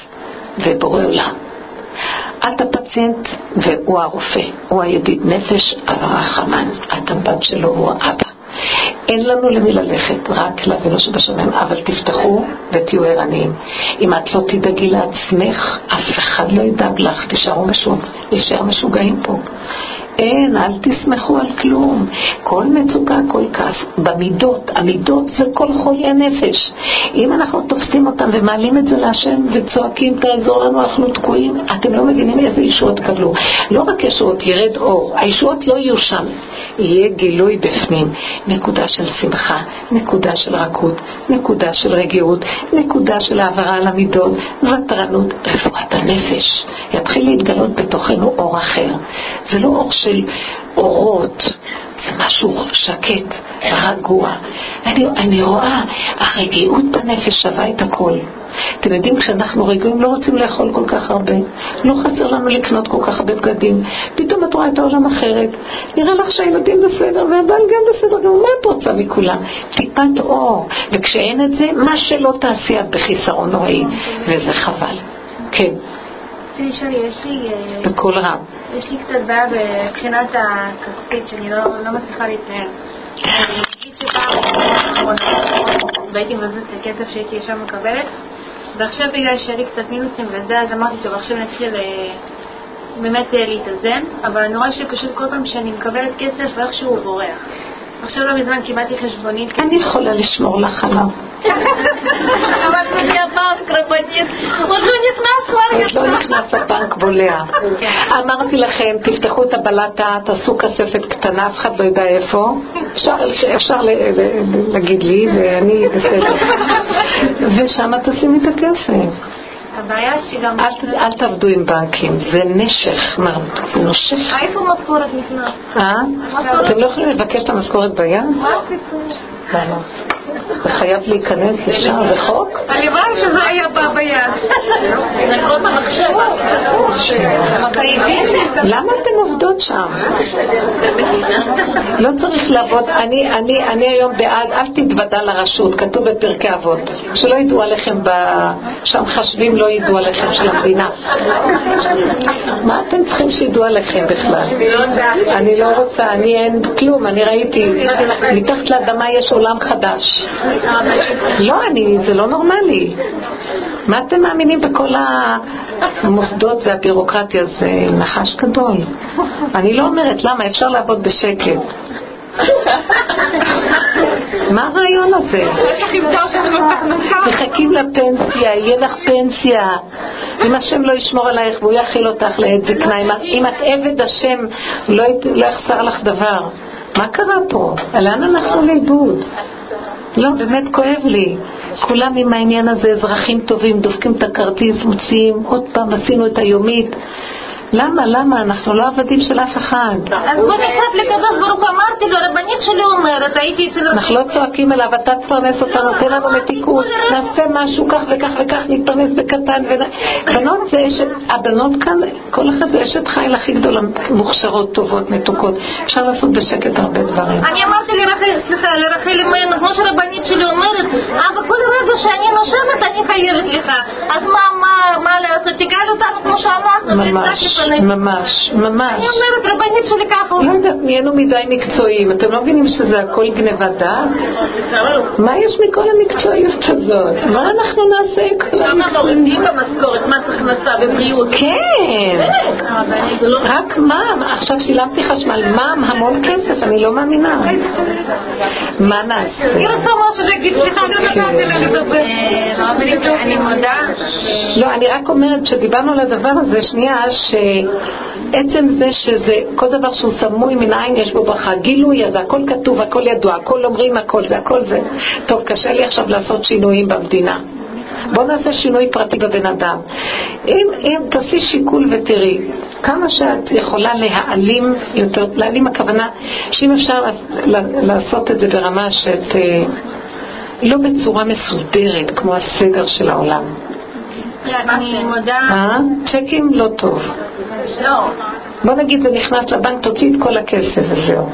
ובורא עולם. את הפציינט והוא הרופא, הוא הידיד נפש, הרחמן, את הבת שלו, הוא האבא. אין לנו למי ללכת, רק לאבינו שבשמיים, אבל תפתחו ותהיו ערניים. אם את לא תדאגי לעצמך, אף אחד לא ידאג לך, תישארו משוגעים, משוגעים פה. אין, אל תסמכו על כלום. כל מצוקה, כל כעס. במידות, המידות זה כל חולי הנפש. אם אנחנו תופסים אותם ומעלים את זה להשם וצועקים, תעזור לנו, אנחנו תקועים, אתם לא מבינים איזה ישועות קבלו. לא רק ישועות, ירד אור. הישועות לא יהיו שם. יהיה גילוי בפנים. נקודה של שמחה, נקודה של רכות, נקודה של רגיעות, נקודה של העברה על המידות, ותרנות, רפואת הנפש. יתחיל להתגלות בתוכנו אור אחר. זה לא אור של אורות, זה משהו שקט, רגוע. אני, אני רואה, הרגיעות בנפש שווה את הכל. אתם יודעים, כשאנחנו רגועים לא רוצים לאכול כל כך הרבה, לא חסר לנו לקנות כל כך הרבה בגדים. פתאום את רואה את העולם אחרת. נראה לך שהילדים בסדר והבן גם בסדר, גם מה את רוצה מכולם? טיפת אור. וכשאין את זה, מה שלא תעשי את בחיסרון נוראי, וזה חבל. כן. רציתי לשאול, יש לי... אה, בקול רם. יש לי קצת בעיה מבחינת הכספית, שאני לא, לא מצליחה להתנהל. אני אגיד שפעם והייתי מבזבזת את הכסף שהייתי ישר מקבלת, ועכשיו בגלל שהיה לי קצת מינוסים וזה, אז אמרתי, טוב, עכשיו נתחיל אה, באמת אה, להתאזן, אבל אני רואה שפשוט כל פעם שאני מקבלת כסף, איכשהו הוא בורח. עכשיו לא מזמן קיבלתי חשבונית. אני יכולה לשמור לך עליו. אבל עוד לא נכנס כבר. עוד לא נכנס לבנק בולע. אמרתי לכם, תפתחו את הבלטה, תעשו כספת קטנה, אף אחד לא יודע איפה. אפשר- להגיד לי, ואני בסדר. ושם תשימי את הכסף. הבעיה שגם... אל, אל תעבדו עם בנקים, זה נשך, זה נושך. איפה משכורת נכנס? אה? אתם לא יכולים לבקש את המשכורת ביד? מה הסיפור? זה חייב להיכנס ישר בחוק? הלוואי שזה היה בא ביד. למה אתן עובדות שם? לא צריך לעבוד, אני, אני, אני היום בעד, אל תתוודע לרשות, כתוב בפרקי אבות, שלא ידעו עליכם. שהמחשבים לא ידעו עליכם של המדינה. מה אתם צריכים שידעו עליכם בכלל? אני לא רוצה, אני אין כלום, אני ראיתי, מתחת לאדמה יש עולם חדש. לא, אני, זה לא נורמלי. מה אתם מאמינים בכל המוסדות והבירוקרטיה? זה נחש גדול. אני לא אומרת, למה? אפשר לעבוד בשקט. מה הרעיון הזה? מחכים לפנסיה, יהיה לך פנסיה. אם השם לא ישמור עלייך והוא יכיל אותך לעת זקנה, אם, את עבד השם, לא, לא יחסר לך דבר. מה קרה פה? לאן הלכנו לאיבוד? לא, באמת כואב לי. כולם עם העניין הזה, אזרחים טובים, דופקים את הכרטיס, מוציאים, עוד פעם עשינו את היומית. למה, למה? אנחנו לא עבדים של אף אחד. אז בוא נחשף לקדוש ברוך הוא, אמרתי לו, רבנית שלי אומרת, הייתי אצל... אנחנו לא צועקים אליו, אתה תפרנס אותנו, תן לנו מתיקות, נעשה משהו כך וכך וכך, נתפרנס בקטן. בנות זה אשת, הבנות כאן, כל אחד זה אשת חיל הכי גדולה, מוכשרות, טובות, מתוקות. אפשר לעשות בשקט הרבה דברים. אני אמרתי לרחל, סליחה, לרחל אמנו, כמו שהרבנית שלי אומרת, אבא, כל רגע שאני נושמת אני חייבת לך. אז מה, מה, מה לעשות? תגאל אותנו ממש. ממש, ממש. אני אומרת, רבנית שלי ככה. לא יודעת, נהיינו מדי מקצועיים. אתם לא מבינים שזה הכל גניבת דעת? מה יש מכל המקצועיות הזאת? מה אנחנו נעשה עם כל כמה המקצועיות? מורידים במשכורת, מס הכנסה ובריאות. כן. רק מע"מ, עכשיו שילמתי חשמל, מע"מ המון כסף, אני לא מאמינה. מה נעשה? אני רוצה משהו להגיד, סליחה, לא נתתי לה לדבר. אני מודה. לא, אני רק אומרת שדיברנו על הדבר הזה, שנייה, שעצם זה שזה, כל דבר שהוא סמוי מן העין יש בו ברכה. גילוי, אז הכל כתוב, הכל ידוע, הכל אומרים, הכל זה, הכל זה. טוב, קשה לי עכשיו לעשות שינויים במדינה. בוא נעשה שינוי פרטי בבן אדם. אם, אם תעשי שיקול ותראי כמה שאת יכולה להעלים יותר, להעלים הכוונה שאם אפשר לעש- לעשות את זה ברמה שאת אה, לא בצורה מסודרת כמו הסדר של העולם. אני מודה. אה? צ'קים לא טוב. לא. בוא נגיד זה נכנס לבנק, תוציא את כל הכסף וזהו.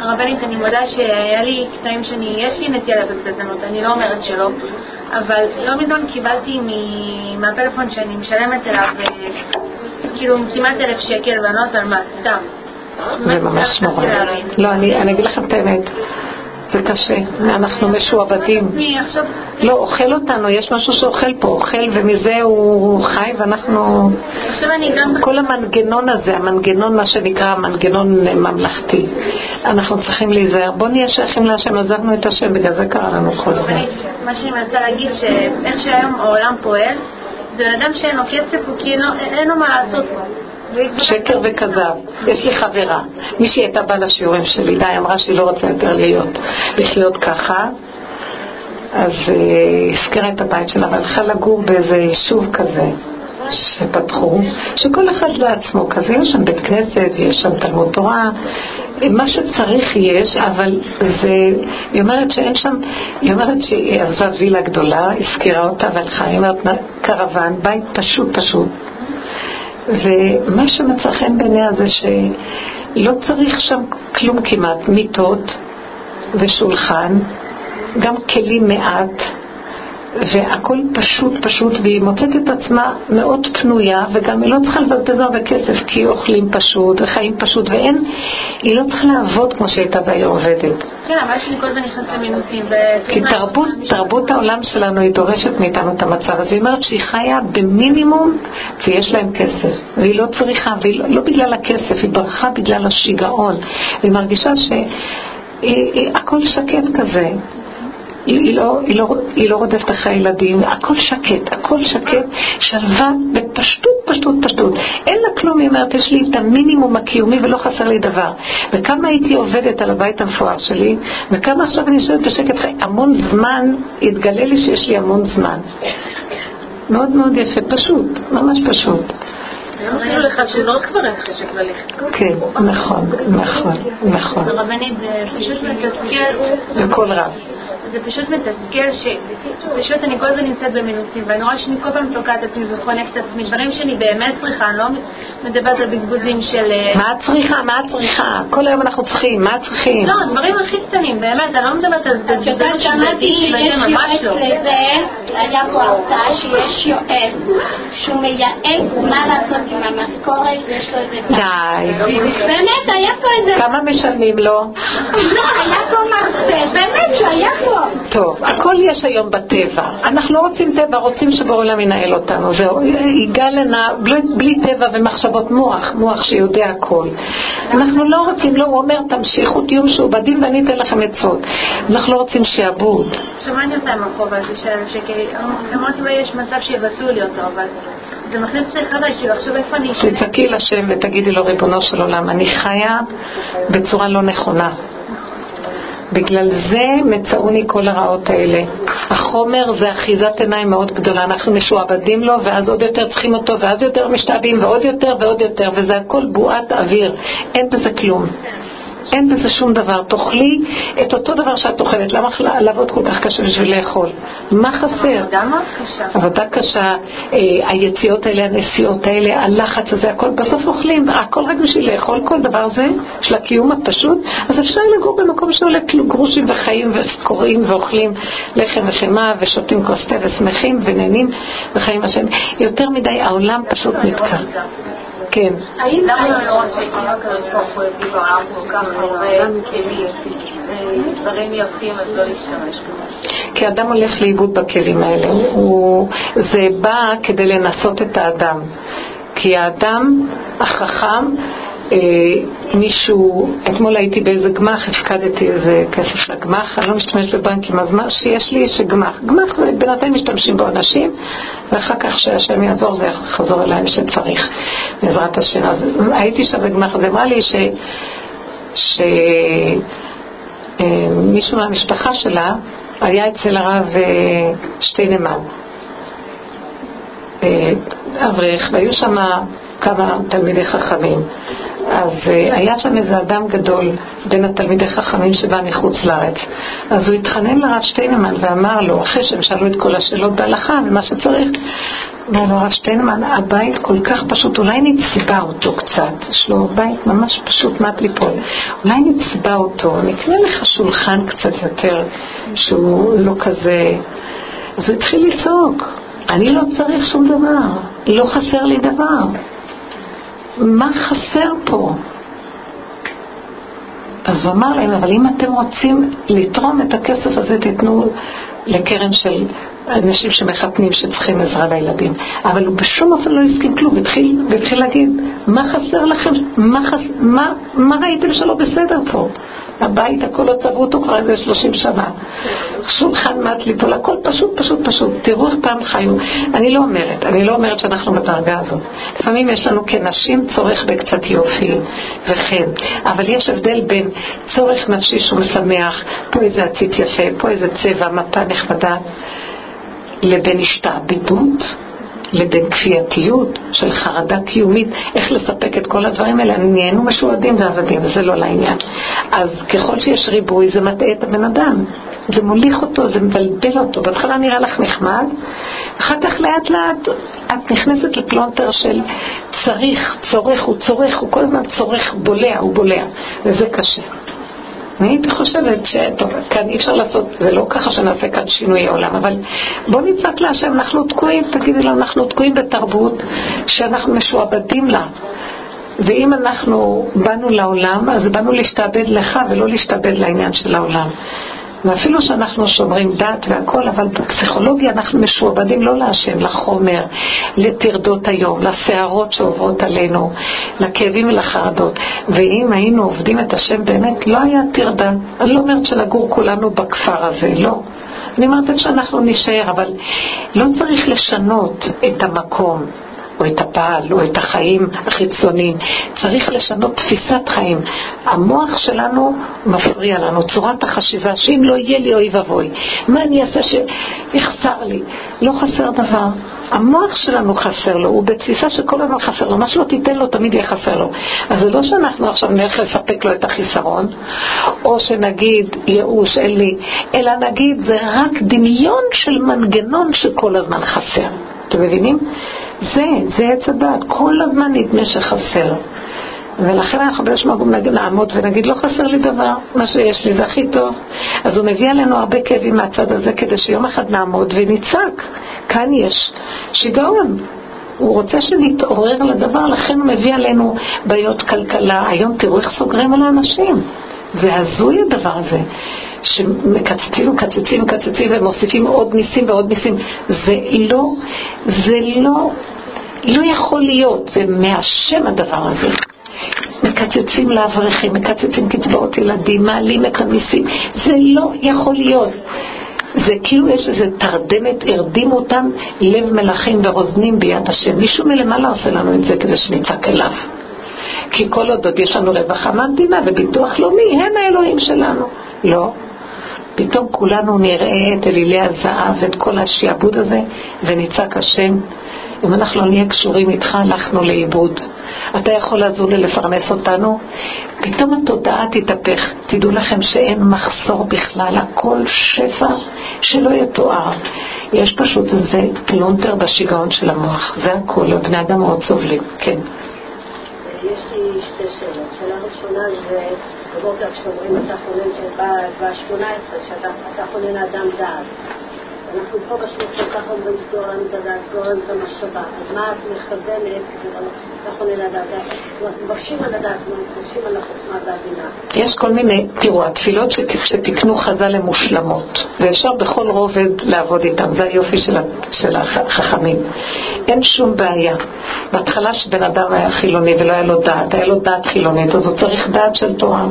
הרבנית, אני מודה שהיה לי קטעים שאני, יש לי נטייה לבזבזנות, אני לא אומרת שלא, אבל לא מזמן קיבלתי מהפלאפון שאני משלמת אליו, אה, כאילו כמעט אלף שקל, ואני לא יודעת על מה, סתם. זה ממש נורא. לא, אני אגיד לכם את האמת. זה קשה, אנחנו משועבדים. לא, אוכל אותנו, יש משהו שאוכל פה, אוכל ומזה הוא חי ואנחנו... כל המנגנון הזה, המנגנון, מה שנקרא המנגנון ממלכתי, אנחנו צריכים להיזהר. בוא נהיה שייכים להשם, עזבנו את השם, בגלל זה קרה לנו כל זה. מה שאני מנסה להגיד, שאיך שהיום העולם פועל, זה אדם שאין לו כסף, הוא כאילו, אין לו מה לעשות פה. שקר וכזב. יש לי חברה, מישהי הייתה באה לשיעורים שלי, די, אמרה שהיא לא רוצה יותר להיות, לחיות ככה, אז היא הזכירה את הבית שלה והלכה לגור באיזה יישוב כזה שפתחו, שכל אחד לעצמו כזה, יש שם בית כנסת, יש שם תלמוד תורה, מה שצריך יש, אבל זה, היא אומרת שאין שם, היא אומרת שהיא עזבה וילה גדולה, הזכירה אותה והלכה, היא אומרת קרוון, בית פשוט פשוט. ומה שמצא חן בעיניה זה שלא צריך שם כלום כמעט, מיטות ושולחן, גם כלים מעט, והכל פשוט פשוט, והיא מוצאת את עצמה מאוד פנויה, וגם היא לא צריכה לבזבז הרבה כסף, כי אוכלים פשוט, וחיים פשוט, ואין, היא לא צריכה לעבוד כמו שהייתה והיא עובדת. כן, אבל שאני כל הזמן נכנסת למינוסים. כי תרבות, תרבות העולם שלנו היא דורשת מאיתנו את המצב הזה. היא אומרת שהיא חיה במינימום ויש להם כסף. והיא לא צריכה, והיא לא, לא בגלל הכסף, היא ברחה בגלל השיגעון. והיא מרגישה שהכל שקט כזה. היא, לא, היא, לא, היא לא רודפת אחרי הילדים, הכל שקט, הכל שקט, שלווה בפשטות, פשטות, פשטות. אין לה כלום, היא אומרת, יש לי את המינימום הקיומי ולא חסר לי דבר. וכמה הייתי עובדת על הבית המפואר שלי, וכמה עכשיו אני יושבת בשקט, המון זמן, התגלה לי שיש לי המון זמן. מאוד מאוד יפה, פשוט, ממש פשוט. אפילו לך שלא כבר אין חשק ללכת. כן, נכון, נכון, נכון. זה פשוט מתסכל. כל רב. זה פשוט מתסכל שפשוט אני כל הזמן נמצאת במינוסים ואני רואה שאני כל פעם תוקעת את עצמי וחונקת את עצמי דברים שאני באמת צריכה, אני לא מדברת על בזבוזים של... אה, מה את צריכה? מה את צריכה? כל היום אנחנו צריכים, מה את צריכים? לא, דברים הכי קטנים, באמת, אני לא מדברת על בזבוזים של דתיים, וזה ממש לא. היה פה הרצאה שיש יועץ שהוא מייעץ מה לעשות עם המשכורת, יש לו איזה... די. באמת, היה פה איזה... כמה משלמים לו? לא, היה פה מרצה, באמת שהיה פה. טוב, הכל יש היום בטבע. אנחנו לא רוצים טבע, רוצים שבעולם ינהל אותנו. זהו, יגאל לנה, בלי, בלי טבע ומחשבות מוח, מוח שיודע הכל. אנחנו לא רוצים, לא, הוא אומר, תמשיכו, תהיו משועבדים ואני אתן לכם עצות. אנחנו לא רוצים שיעבוד. עכשיו, מה אני עושה עם החוב הזה של אלף שקל? אמרתי, אולי יש מצב שיבטלו לי אותו, אבל זה מכניס אותי חדש, כאילו, עכשיו איפה אני אשנה? תצעקי לשם ותגידי לו, ריבונו של עולם, אני חיה בצורה לא נכונה. בגלל זה מצאוני כל הרעות האלה. החומר זה אחיזת עיניים מאוד גדולה, אנחנו משועבדים לו ואז עוד יותר צריכים אותו ואז יותר משתעבים ועוד יותר ועוד יותר וזה הכל בועת אוויר, אין בזה כלום. אין בזה שום דבר. תאכלי את אותו דבר שאת אוכלת. למה לעבוד כל כך קשה בשביל לאכול? מה חסר? עבודה קשה. עבודה קשה, אה, היציאות האלה, הנסיעות האלה, הלחץ הזה, הכל בסוף אוכלים, הכל רק בשביל לאכול כל דבר זה, של הקיום הפשוט, אז אפשר לגור במקום שעולה גרושים וחיים וקוראים ואוכלים לחם וחמאה ושותים כוס תה ושמחים ונהנים וחיים השם. יותר מדי העולם פשוט נתקע. כן. למה לא שהקים הקדוש ברוך הוא הביא בעולם כל כך הרבה כלים, דברים יפים, אז לא להשתמש? כי אדם הולך לאיבוד בכלים האלה. זה בא כדי לנסות את האדם. כי האדם החכם מישהו, אתמול הייתי באיזה גמ"ח, הפקדתי איזה כסף לגמ"ח, אני לא משתמשת בבנקים, אז מה שיש לי יש גמ"ח. גמ"ח בינתיים משתמשים בו אנשים, ואחר כך שהשם יעזור זה יחזור אליי שצריך, בעזרת השם. אז הייתי שם בגמ"ח, אז אמרה לי ש... ש... אה, מהמשפחה שלה היה אצל הרב אה, שטיינמן, אברך, והיו שם כמה תלמידי חכמים. אז uh, היה שם איזה אדם גדול בין התלמידי חכמים שבא מחוץ לארץ. אז הוא התחנן לרב שטיינמן ואמר לו, אחרי שהם שאלו את כל השאלות בהלכה ומה שצריך, אמר לו הרב שטיינמן, הבית כל כך פשוט, אולי נצבע אותו קצת, יש לו בית ממש פשוט מעט ליפול, אולי נצבע אותו, נקנה לך שולחן קצת יותר, שהוא לא כזה... אז הוא התחיל לצעוק, אני לא צריך שום דבר, לא חסר לי דבר. מה חסר פה? אז הוא אמר להם, אבל אם אתם רוצים לתרום את הכסף הזה, תיתנו לקרן של אנשים שמחתנים שצריכים עזרה לילדים. אבל הוא בשום אופן לא הסכים כלום, והתחיל, והתחיל להגיד, מה חסר לכם? מה, חס... מה, מה ראיתם שלא בסדר פה? הבית, הכל לא צבעו אותו כבר איזה 30 שנה. שולחן מת ליפול, הכל פשוט, פשוט, פשוט. תראו איך פעם חיו. אני לא אומרת, אני לא אומרת שאנחנו בדרגה הזאת. לפעמים יש לנו כנשים צורך בקצת יופי וחן, אבל יש הבדל בין צורך נפשי שהוא משמח, פה איזה עציץ יפה, פה איזה צבע, מפה נחמדה, לבין השתעבדות. לבין כפייתיות של חרדה קיומית, איך לספק את כל הדברים האלה, נהיינו משועדים ועבדים, וזה לא לעניין. אז ככל שיש ריבוי זה מטעה את הבן אדם, זה מוליך אותו, זה מבלבל אותו. בהתחלה נראה לך נחמד, אחר כך לאט לאט את נכנסת לפלונטר של צריך, צורך, הוא צורך, הוא כל הזמן צורך, בולע, הוא בולע, וזה קשה. אני הייתי חושבת שטוב, כאן אי אפשר לעשות, זה לא ככה שנעשה כאן שינוי עולם, אבל בוא נצעק להשם, אנחנו תקועים, תגידי לו, אנחנו תקועים בתרבות שאנחנו משועבדים לה. ואם אנחנו באנו לעולם, אז באנו להשתעבד לך ולא להשתעבד לעניין של העולם. ואפילו שאנחנו שומרים דת והכל, אבל בפסיכולוגיה אנחנו משועבדים לא להשם, לחומר, לטרדות היום, לסערות שעוברות עלינו, לכאבים ולחרדות. ואם היינו עובדים את השם באמת, לא היה טרדה. אני לא אומרת שנגור כולנו בכפר הזה, לא. אני אומרת שאנחנו נישאר, אבל לא צריך לשנות את המקום. או את הבעל, או את החיים החיצוניים. צריך לשנות תפיסת חיים. המוח שלנו מפריע לנו, צורת החשיבה, שאם לא יהיה לי אוי ואבוי, מה אני אעשה שיחסר לי? לא חסר דבר. המוח שלנו חסר לו, הוא בתפיסה שכל הזמן חסר לו, מה שלא תיתן לו תמיד יהיה חסר לו. אז זה לא שאנחנו עכשיו נלך לספק לו את החיסרון, או שנגיד ייאוש, אין לי, אלא נגיד זה רק דמיון של מנגנון שכל הזמן חסר. אתם מבינים? זה, זה עץ הדת. כל הזמן נדמה שחסר. ולכן אנחנו באיזשהו מקום נעמוד ונגיד לא חסר לי דבר, מה שיש לי זה הכי טוב. אז הוא מביא עלינו הרבה כאבים מהצד הזה כדי שיום אחד נעמוד ונצעק. כאן יש שיגעון. הוא רוצה שנתעורר לדבר, לכן הוא מביא עלינו בעיות כלכלה. היום תראו איך סוגרים על האנשים. זה הזוי הדבר הזה, שמקצצים, מקצצים, מקצצים ומוסיפים עוד ניסים ועוד ניסים. זה לא, זה לא, לא יכול להיות, זה מהשם הדבר הזה. מקצצים לאברכים, מקצצים קצבאות ילדים, מעלים את הניסים, זה לא יכול להיות. זה כאילו יש איזה תרדמת, הרדימו אותם לב מלכים ורוזנים ביד השם. מישהו מלמעלה עושה לנו את זה כדי שנצעק אליו. כי כל עוד עוד יש לנו רווחה מהמדינה וביטוח לאומי, הם האלוהים שלנו. לא. פתאום כולנו נראה את אלילי הזהב ואת כל השעבוד הזה ונצעק השם אם אנחנו לא נהיה קשורים איתך הלכנו לאיבוד. אתה יכול לעזור לי לפרנס אותנו? פתאום התודעה תתהפך. תדעו לכם שאין מחסור בכלל. הכל שפע שלא יתואר. יש פשוט איזה פלונטר בשיגעון של המוח. זה הכל, הבני אדם מאוד סובלים. כן יש לי שתי שאלות. שאלה ראשונה זה בבוקר כשאומרים אתה חונן ב-18, שאתה חונן אדם דעת. אנחנו פה כל כך אומרים סגור לנו את הדעת, סגור לנו את המחשבה. אז מה את מכוונת? הדעת. מבקשים על הדעת, מבקשים על החוכמה והבינה. יש כל מיני, תראו, התפילות שתקנו חז"ל הן מושלמות, ואפשר בכל רובד לעבוד איתן, זה היופי של, של החכמים. אין שום בעיה. בהתחלה שבן אדם היה חילוני ולא היה לו דעת, היה לו דעת חילונית, אז הוא צריך דעת של תורה.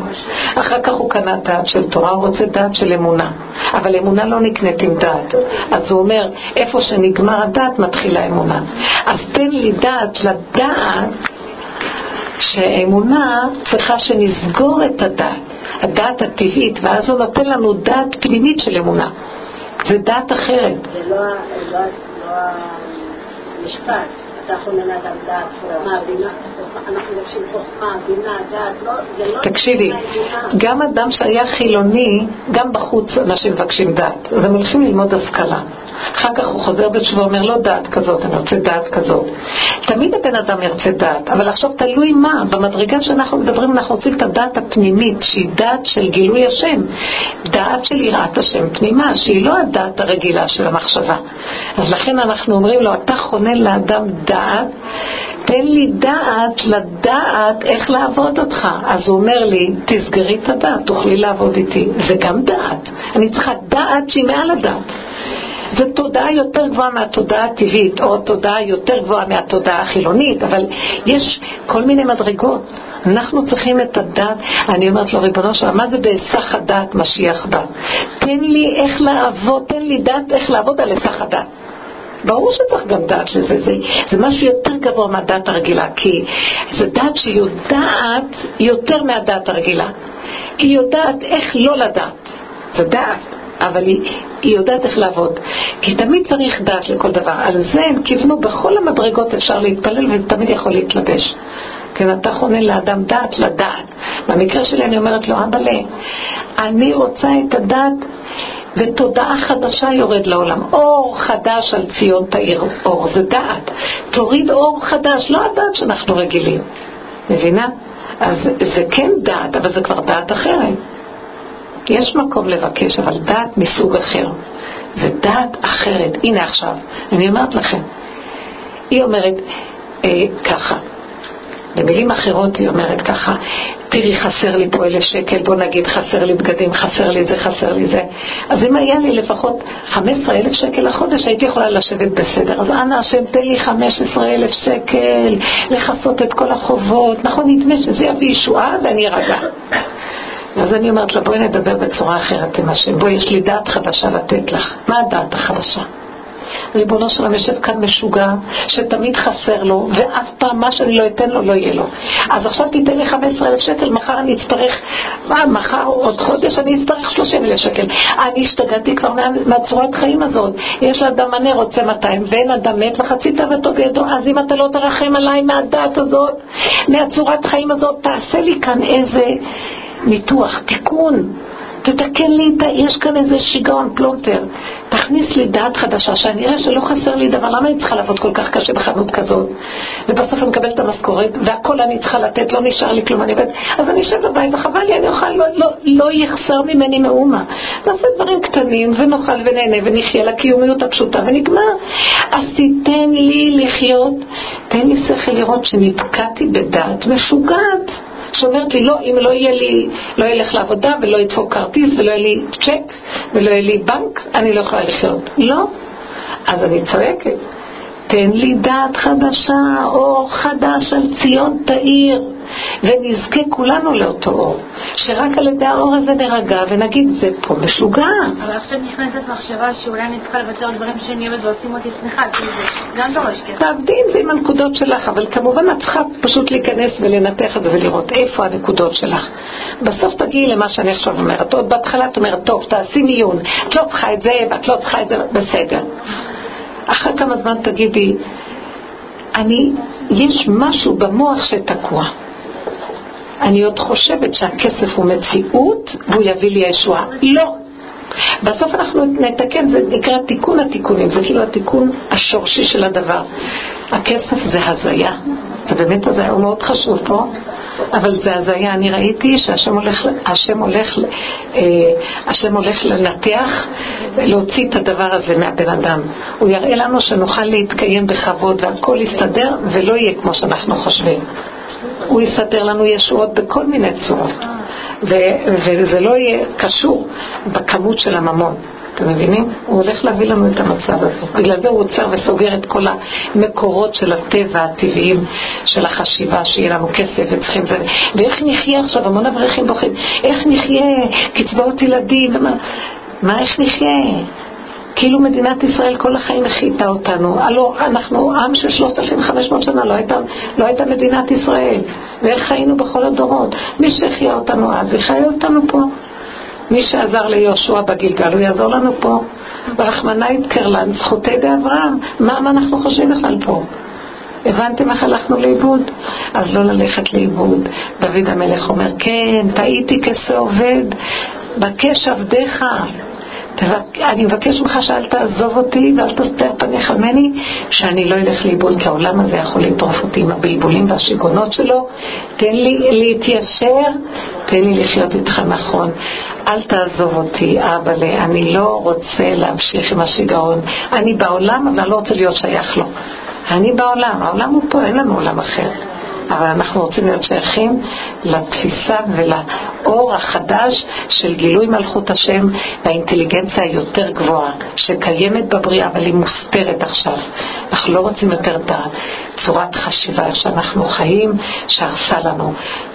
אחר כך הוא קנה דעת של תורה, הוא רוצה דעת של אמונה. אבל אמונה לא נקנית עם דעת. אז הוא אומר, איפה שנגמר הדעת מתחילה אמונה. אז תן לי דעת לדעת שהאמונה צריכה שנסגור את הדעת, הדעת הטבעית, ואז הוא נותן לנו דעת פנימית של אמונה. זה דעת אחרת. זה לא, לא, לא המשפט. תקשיבי, גם אדם שהיה חילוני, גם בחוץ אנשים מבקשים דעת, אז הם הולכים ללמוד השכלה. אחר כך הוא חוזר בתשובה ואומר לא דעת כזאת, אני רוצה דעת כזאת. תמיד הבן אדם ירצה דעת, אבל עכשיו תלוי מה, במדרגה שאנחנו מדברים אנחנו רוצים את הדעת הפנימית, שהיא דעת של גילוי השם, דעת של יראת השם פנימה, שהיא לא הדעת הרגילה של המחשבה. אז לכן אנחנו אומרים לו, אתה חונן לאדם דעת, תן לי דעת לדעת איך לעבוד אותך. אז הוא אומר לי, תסגרי את הדעת, תוכלי לעבוד איתי. זה גם דעת. אני צריכה דעת שהיא מעל הדעת. זו תודעה יותר גבוהה מהתודעה הטבעית, או תודעה יותר גבוהה מהתודעה החילונית, אבל יש כל מיני מדרגות. אנחנו צריכים את הדת, אני אומרת לו, ריבונו שלם, מה זה בהיסח הדעת משיח בא? תן לי איך לעבוד, תן לי דת איך לעבוד על היסח הדעת. ברור שצריך גם דעת לזה, זה, זה משהו יותר גבוה מהדת הרגילה, כי זה דת שיודעת יותר מהדת הרגילה. היא יודעת איך לא לדעת, זה דעת. אבל היא, היא יודעת איך לעבוד. כי תמיד צריך דעת לכל דבר. על זה הם כיוונו, בכל המדרגות אפשר להתפלל וזה תמיד יכול להתלבש. כן, אתה חונן לאדם דעת לדעת. במקרה שלי אני אומרת לו, אבאלה, אני רוצה את הדעת ותודעה חדשה יורד לעולם. אור חדש על ציון תאיר אור, זה דעת. תוריד אור חדש, לא הדעת שאנחנו רגילים. מבינה? אז זה כן דעת, אבל זה כבר דעת אחרת. יש מקום לבקש, אבל דעת מסוג אחר. זה דעת אחרת. הנה עכשיו, אני אומרת לכם. היא אומרת אה, ככה, במילים אחרות היא אומרת ככה, תראי חסר לי פה אלף שקל, בוא נגיד חסר לי בגדים, חסר לי זה, חסר לי זה. אז אם היה לי לפחות 15 אלף שקל לחודש הייתי יכולה לשבת בסדר. אז אנא השם תן לי 15 אלף שקל לכסות את כל החובות. נכון, נדמה שזה יביא ישועה ואני ארגע. אז אני אומרת לה, בואי נדבר בצורה אחרת עם השם. בואי, יש לי דעת חדשה לתת לך. מה הדעת החדשה? ריבונו של עולם יושב כאן משוגע, שתמיד חסר לו, ואף פעם מה שאני לא אתן לו, לא יהיה לו. אז עכשיו תיתן לי 15,000 שקל, מחר אני אצטרך, מה, מחר עוד חודש אני אצטרך 30,000 שקל. אני השתגעתי כבר מה, מהצורת חיים הזאת. יש לאדם מנה רוצה 200, ואין אדם מת וחצי תאוותו בידו, אז אם אתה לא תרחם עליי מהדת הזאת, מהצורת חיים הזאת, תעשה לי כאן איזה ניתוח, תיקון. תתקן לי את ה... יש כאן איזה שיגעון פלונטר. תכניס לי דעת חדשה, שאני אראה שלא חסר לי דבר. למה אני צריכה לעבוד כל כך קשה בחנות כזאת? ובסוף אני מקבלת את המשכורת, והכל אני צריכה לתת, לא נשאר לי כלום. אני עובד, אז אני אשב בבית, וחבל לי, אני אוכל, לא, לא, לא יחסר ממני מאומה. נעשה דברים קטנים, ונאכל ונהנה, ונחיה לקיומיות הפשוטה, ונגמר. אז תיתן לי לחיות, תן לי שכל לראות שנתקעתי בדעת משוגעת. שאומרת לי, לא, אם לא יהיה לי, לא ילך לעבודה ולא ידפוק כרטיס ולא יהיה לי צ'ק ולא יהיה לי בנק, אני לא יכולה לחיות. לא. אז אני צועקת, תן לי דעת חדשה, אור חדש על ציון תאיר. ונזכה כולנו לאותו אור. שרק על ידי האור הזה נרגע ונגיד, זה פה משוגע. אבל עכשיו נכנסת מחשבה שאולי אני צריכה לוותר דברים שאני אוהבת ועושים אותי שמחה, כאילו זה גם דורש כסף. תעבדי עם זה עם הנקודות שלך, אבל כמובן את צריכה פשוט להיכנס ולנתח את זה ולראות איפה הנקודות שלך. בסוף תגיעי למה שאני עכשיו אומרת. עוד בהתחלה את אומרת, טוב, תעשי מיון, את לא צריכה את זה ואת לא צריכה את זה, בסדר. אחרי כמה זמן תגידי, אני, יש משהו במוח שתקוע. אני עוד חושבת שהכסף הוא מציאות והוא יביא לי הישועה. לא. בסוף אנחנו נתקן, זה נקרא תיקון התיקונים, זה כאילו התיקון השורשי של הדבר. הכסף זה הזיה, זה באמת הזיה, הוא מאוד חשוב פה, אבל זה הזיה. אני ראיתי שהשם הולך, השם הולך, אה, השם הולך לנתח, להוציא את הדבר הזה מהבן אדם. הוא יראה לנו שנוכל להתקיים בכבוד והכל יסתדר ולא יהיה כמו שאנחנו חושבים. הוא יסדר לנו ישועות בכל מיני צורות. וזה לא יהיה קשור בכמות של הממון. אתם מבינים? הוא הולך להביא לנו את המצב הזה. בגלל זה הוא עוצר וסוגר את כל המקורות של הטבע הטבעיים של החשיבה, שיהיה לנו כסף וצריכים זה. ואיך נחיה עכשיו? המון אברכים בוכים. איך נחיה? קצבאות ילדים? מה, מה איך נחיה? כאילו מדינת ישראל כל החיים החליטה אותנו. הלוא אנחנו עם של 3,500 שנה, לא הייתה, לא הייתה מדינת ישראל. ואיך חיינו בכל הדורות. מי שהחיה אותנו אז, יחיה אותנו פה. מי שעזר ליהושע בגלגל, הוא יעזור לנו פה. ורחמנא יתקר לנו, זכותי באברהם. מה, מה אנחנו חושבים בכלל פה? הבנתם איך הלכנו לאיבוד? אז לא ללכת לאיבוד. דוד המלך אומר, כן, טעיתי כשה עובד, בקש עבדיך. אני מבקש ממך שאל תעזוב אותי ואל תסתר פניך ממני, שאני לא אלך לאיבוד, כי העולם הזה יכול לטרוף אותי עם הבלבולים והשיגעונות שלו. תן לי להתיישר, תן לי לחיות איתך נכון. אל תעזוב אותי, אבא, אני לא רוצה להמשיך עם השיגעון. אני בעולם, אבל אני לא רוצה להיות שייך לו. אני בעולם, העולם הוא פה, אין לנו עולם אחר. אבל אנחנו רוצים להיות שייכים לתפיסה ולאור החדש של גילוי מלכות השם והאינטליגנציה היותר גבוהה שקיימת בבריאה אבל היא מוסתרת עכשיו. אנחנו לא רוצים יותר את צורת חשיבה שאנחנו חיים שהרסה לנו.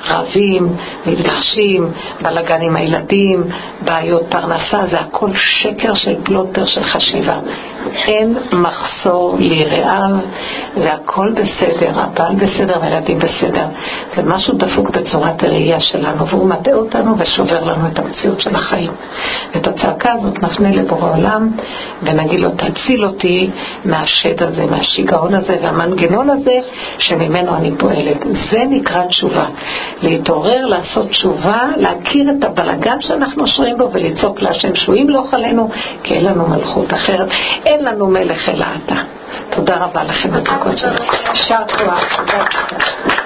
רבים, מתגרשים, בלאגן עם הילדים, בעיות פרנסה, זה הכל שקר של פלוטר של חשיבה. אין מחסור ליראיו והכל בסדר, הבעל בסדר והילדים בסדר. זה משהו דפוק בצורת הראייה שלנו, והוא מטעה אותנו ושובר לנו את המציאות של החיים. ואת הצעקה הזאת נפנה לבורא עולם ונגיד לו, תציל אותי מהשד הזה, מהשיגעון הזה והמנגנון הזה שממנו אני פועלת. זה נקרא תשובה. להתעורר, לעשות תשובה, להכיר את הבלגן שאנחנו שרויים בו ולצעוק להשם שהוא ימלוך עלינו, כי אין לנו מלכות אחרת. אין לנו מלך אלא אתה. תודה רבה לכם, הדקות שלנו. יישר כוח.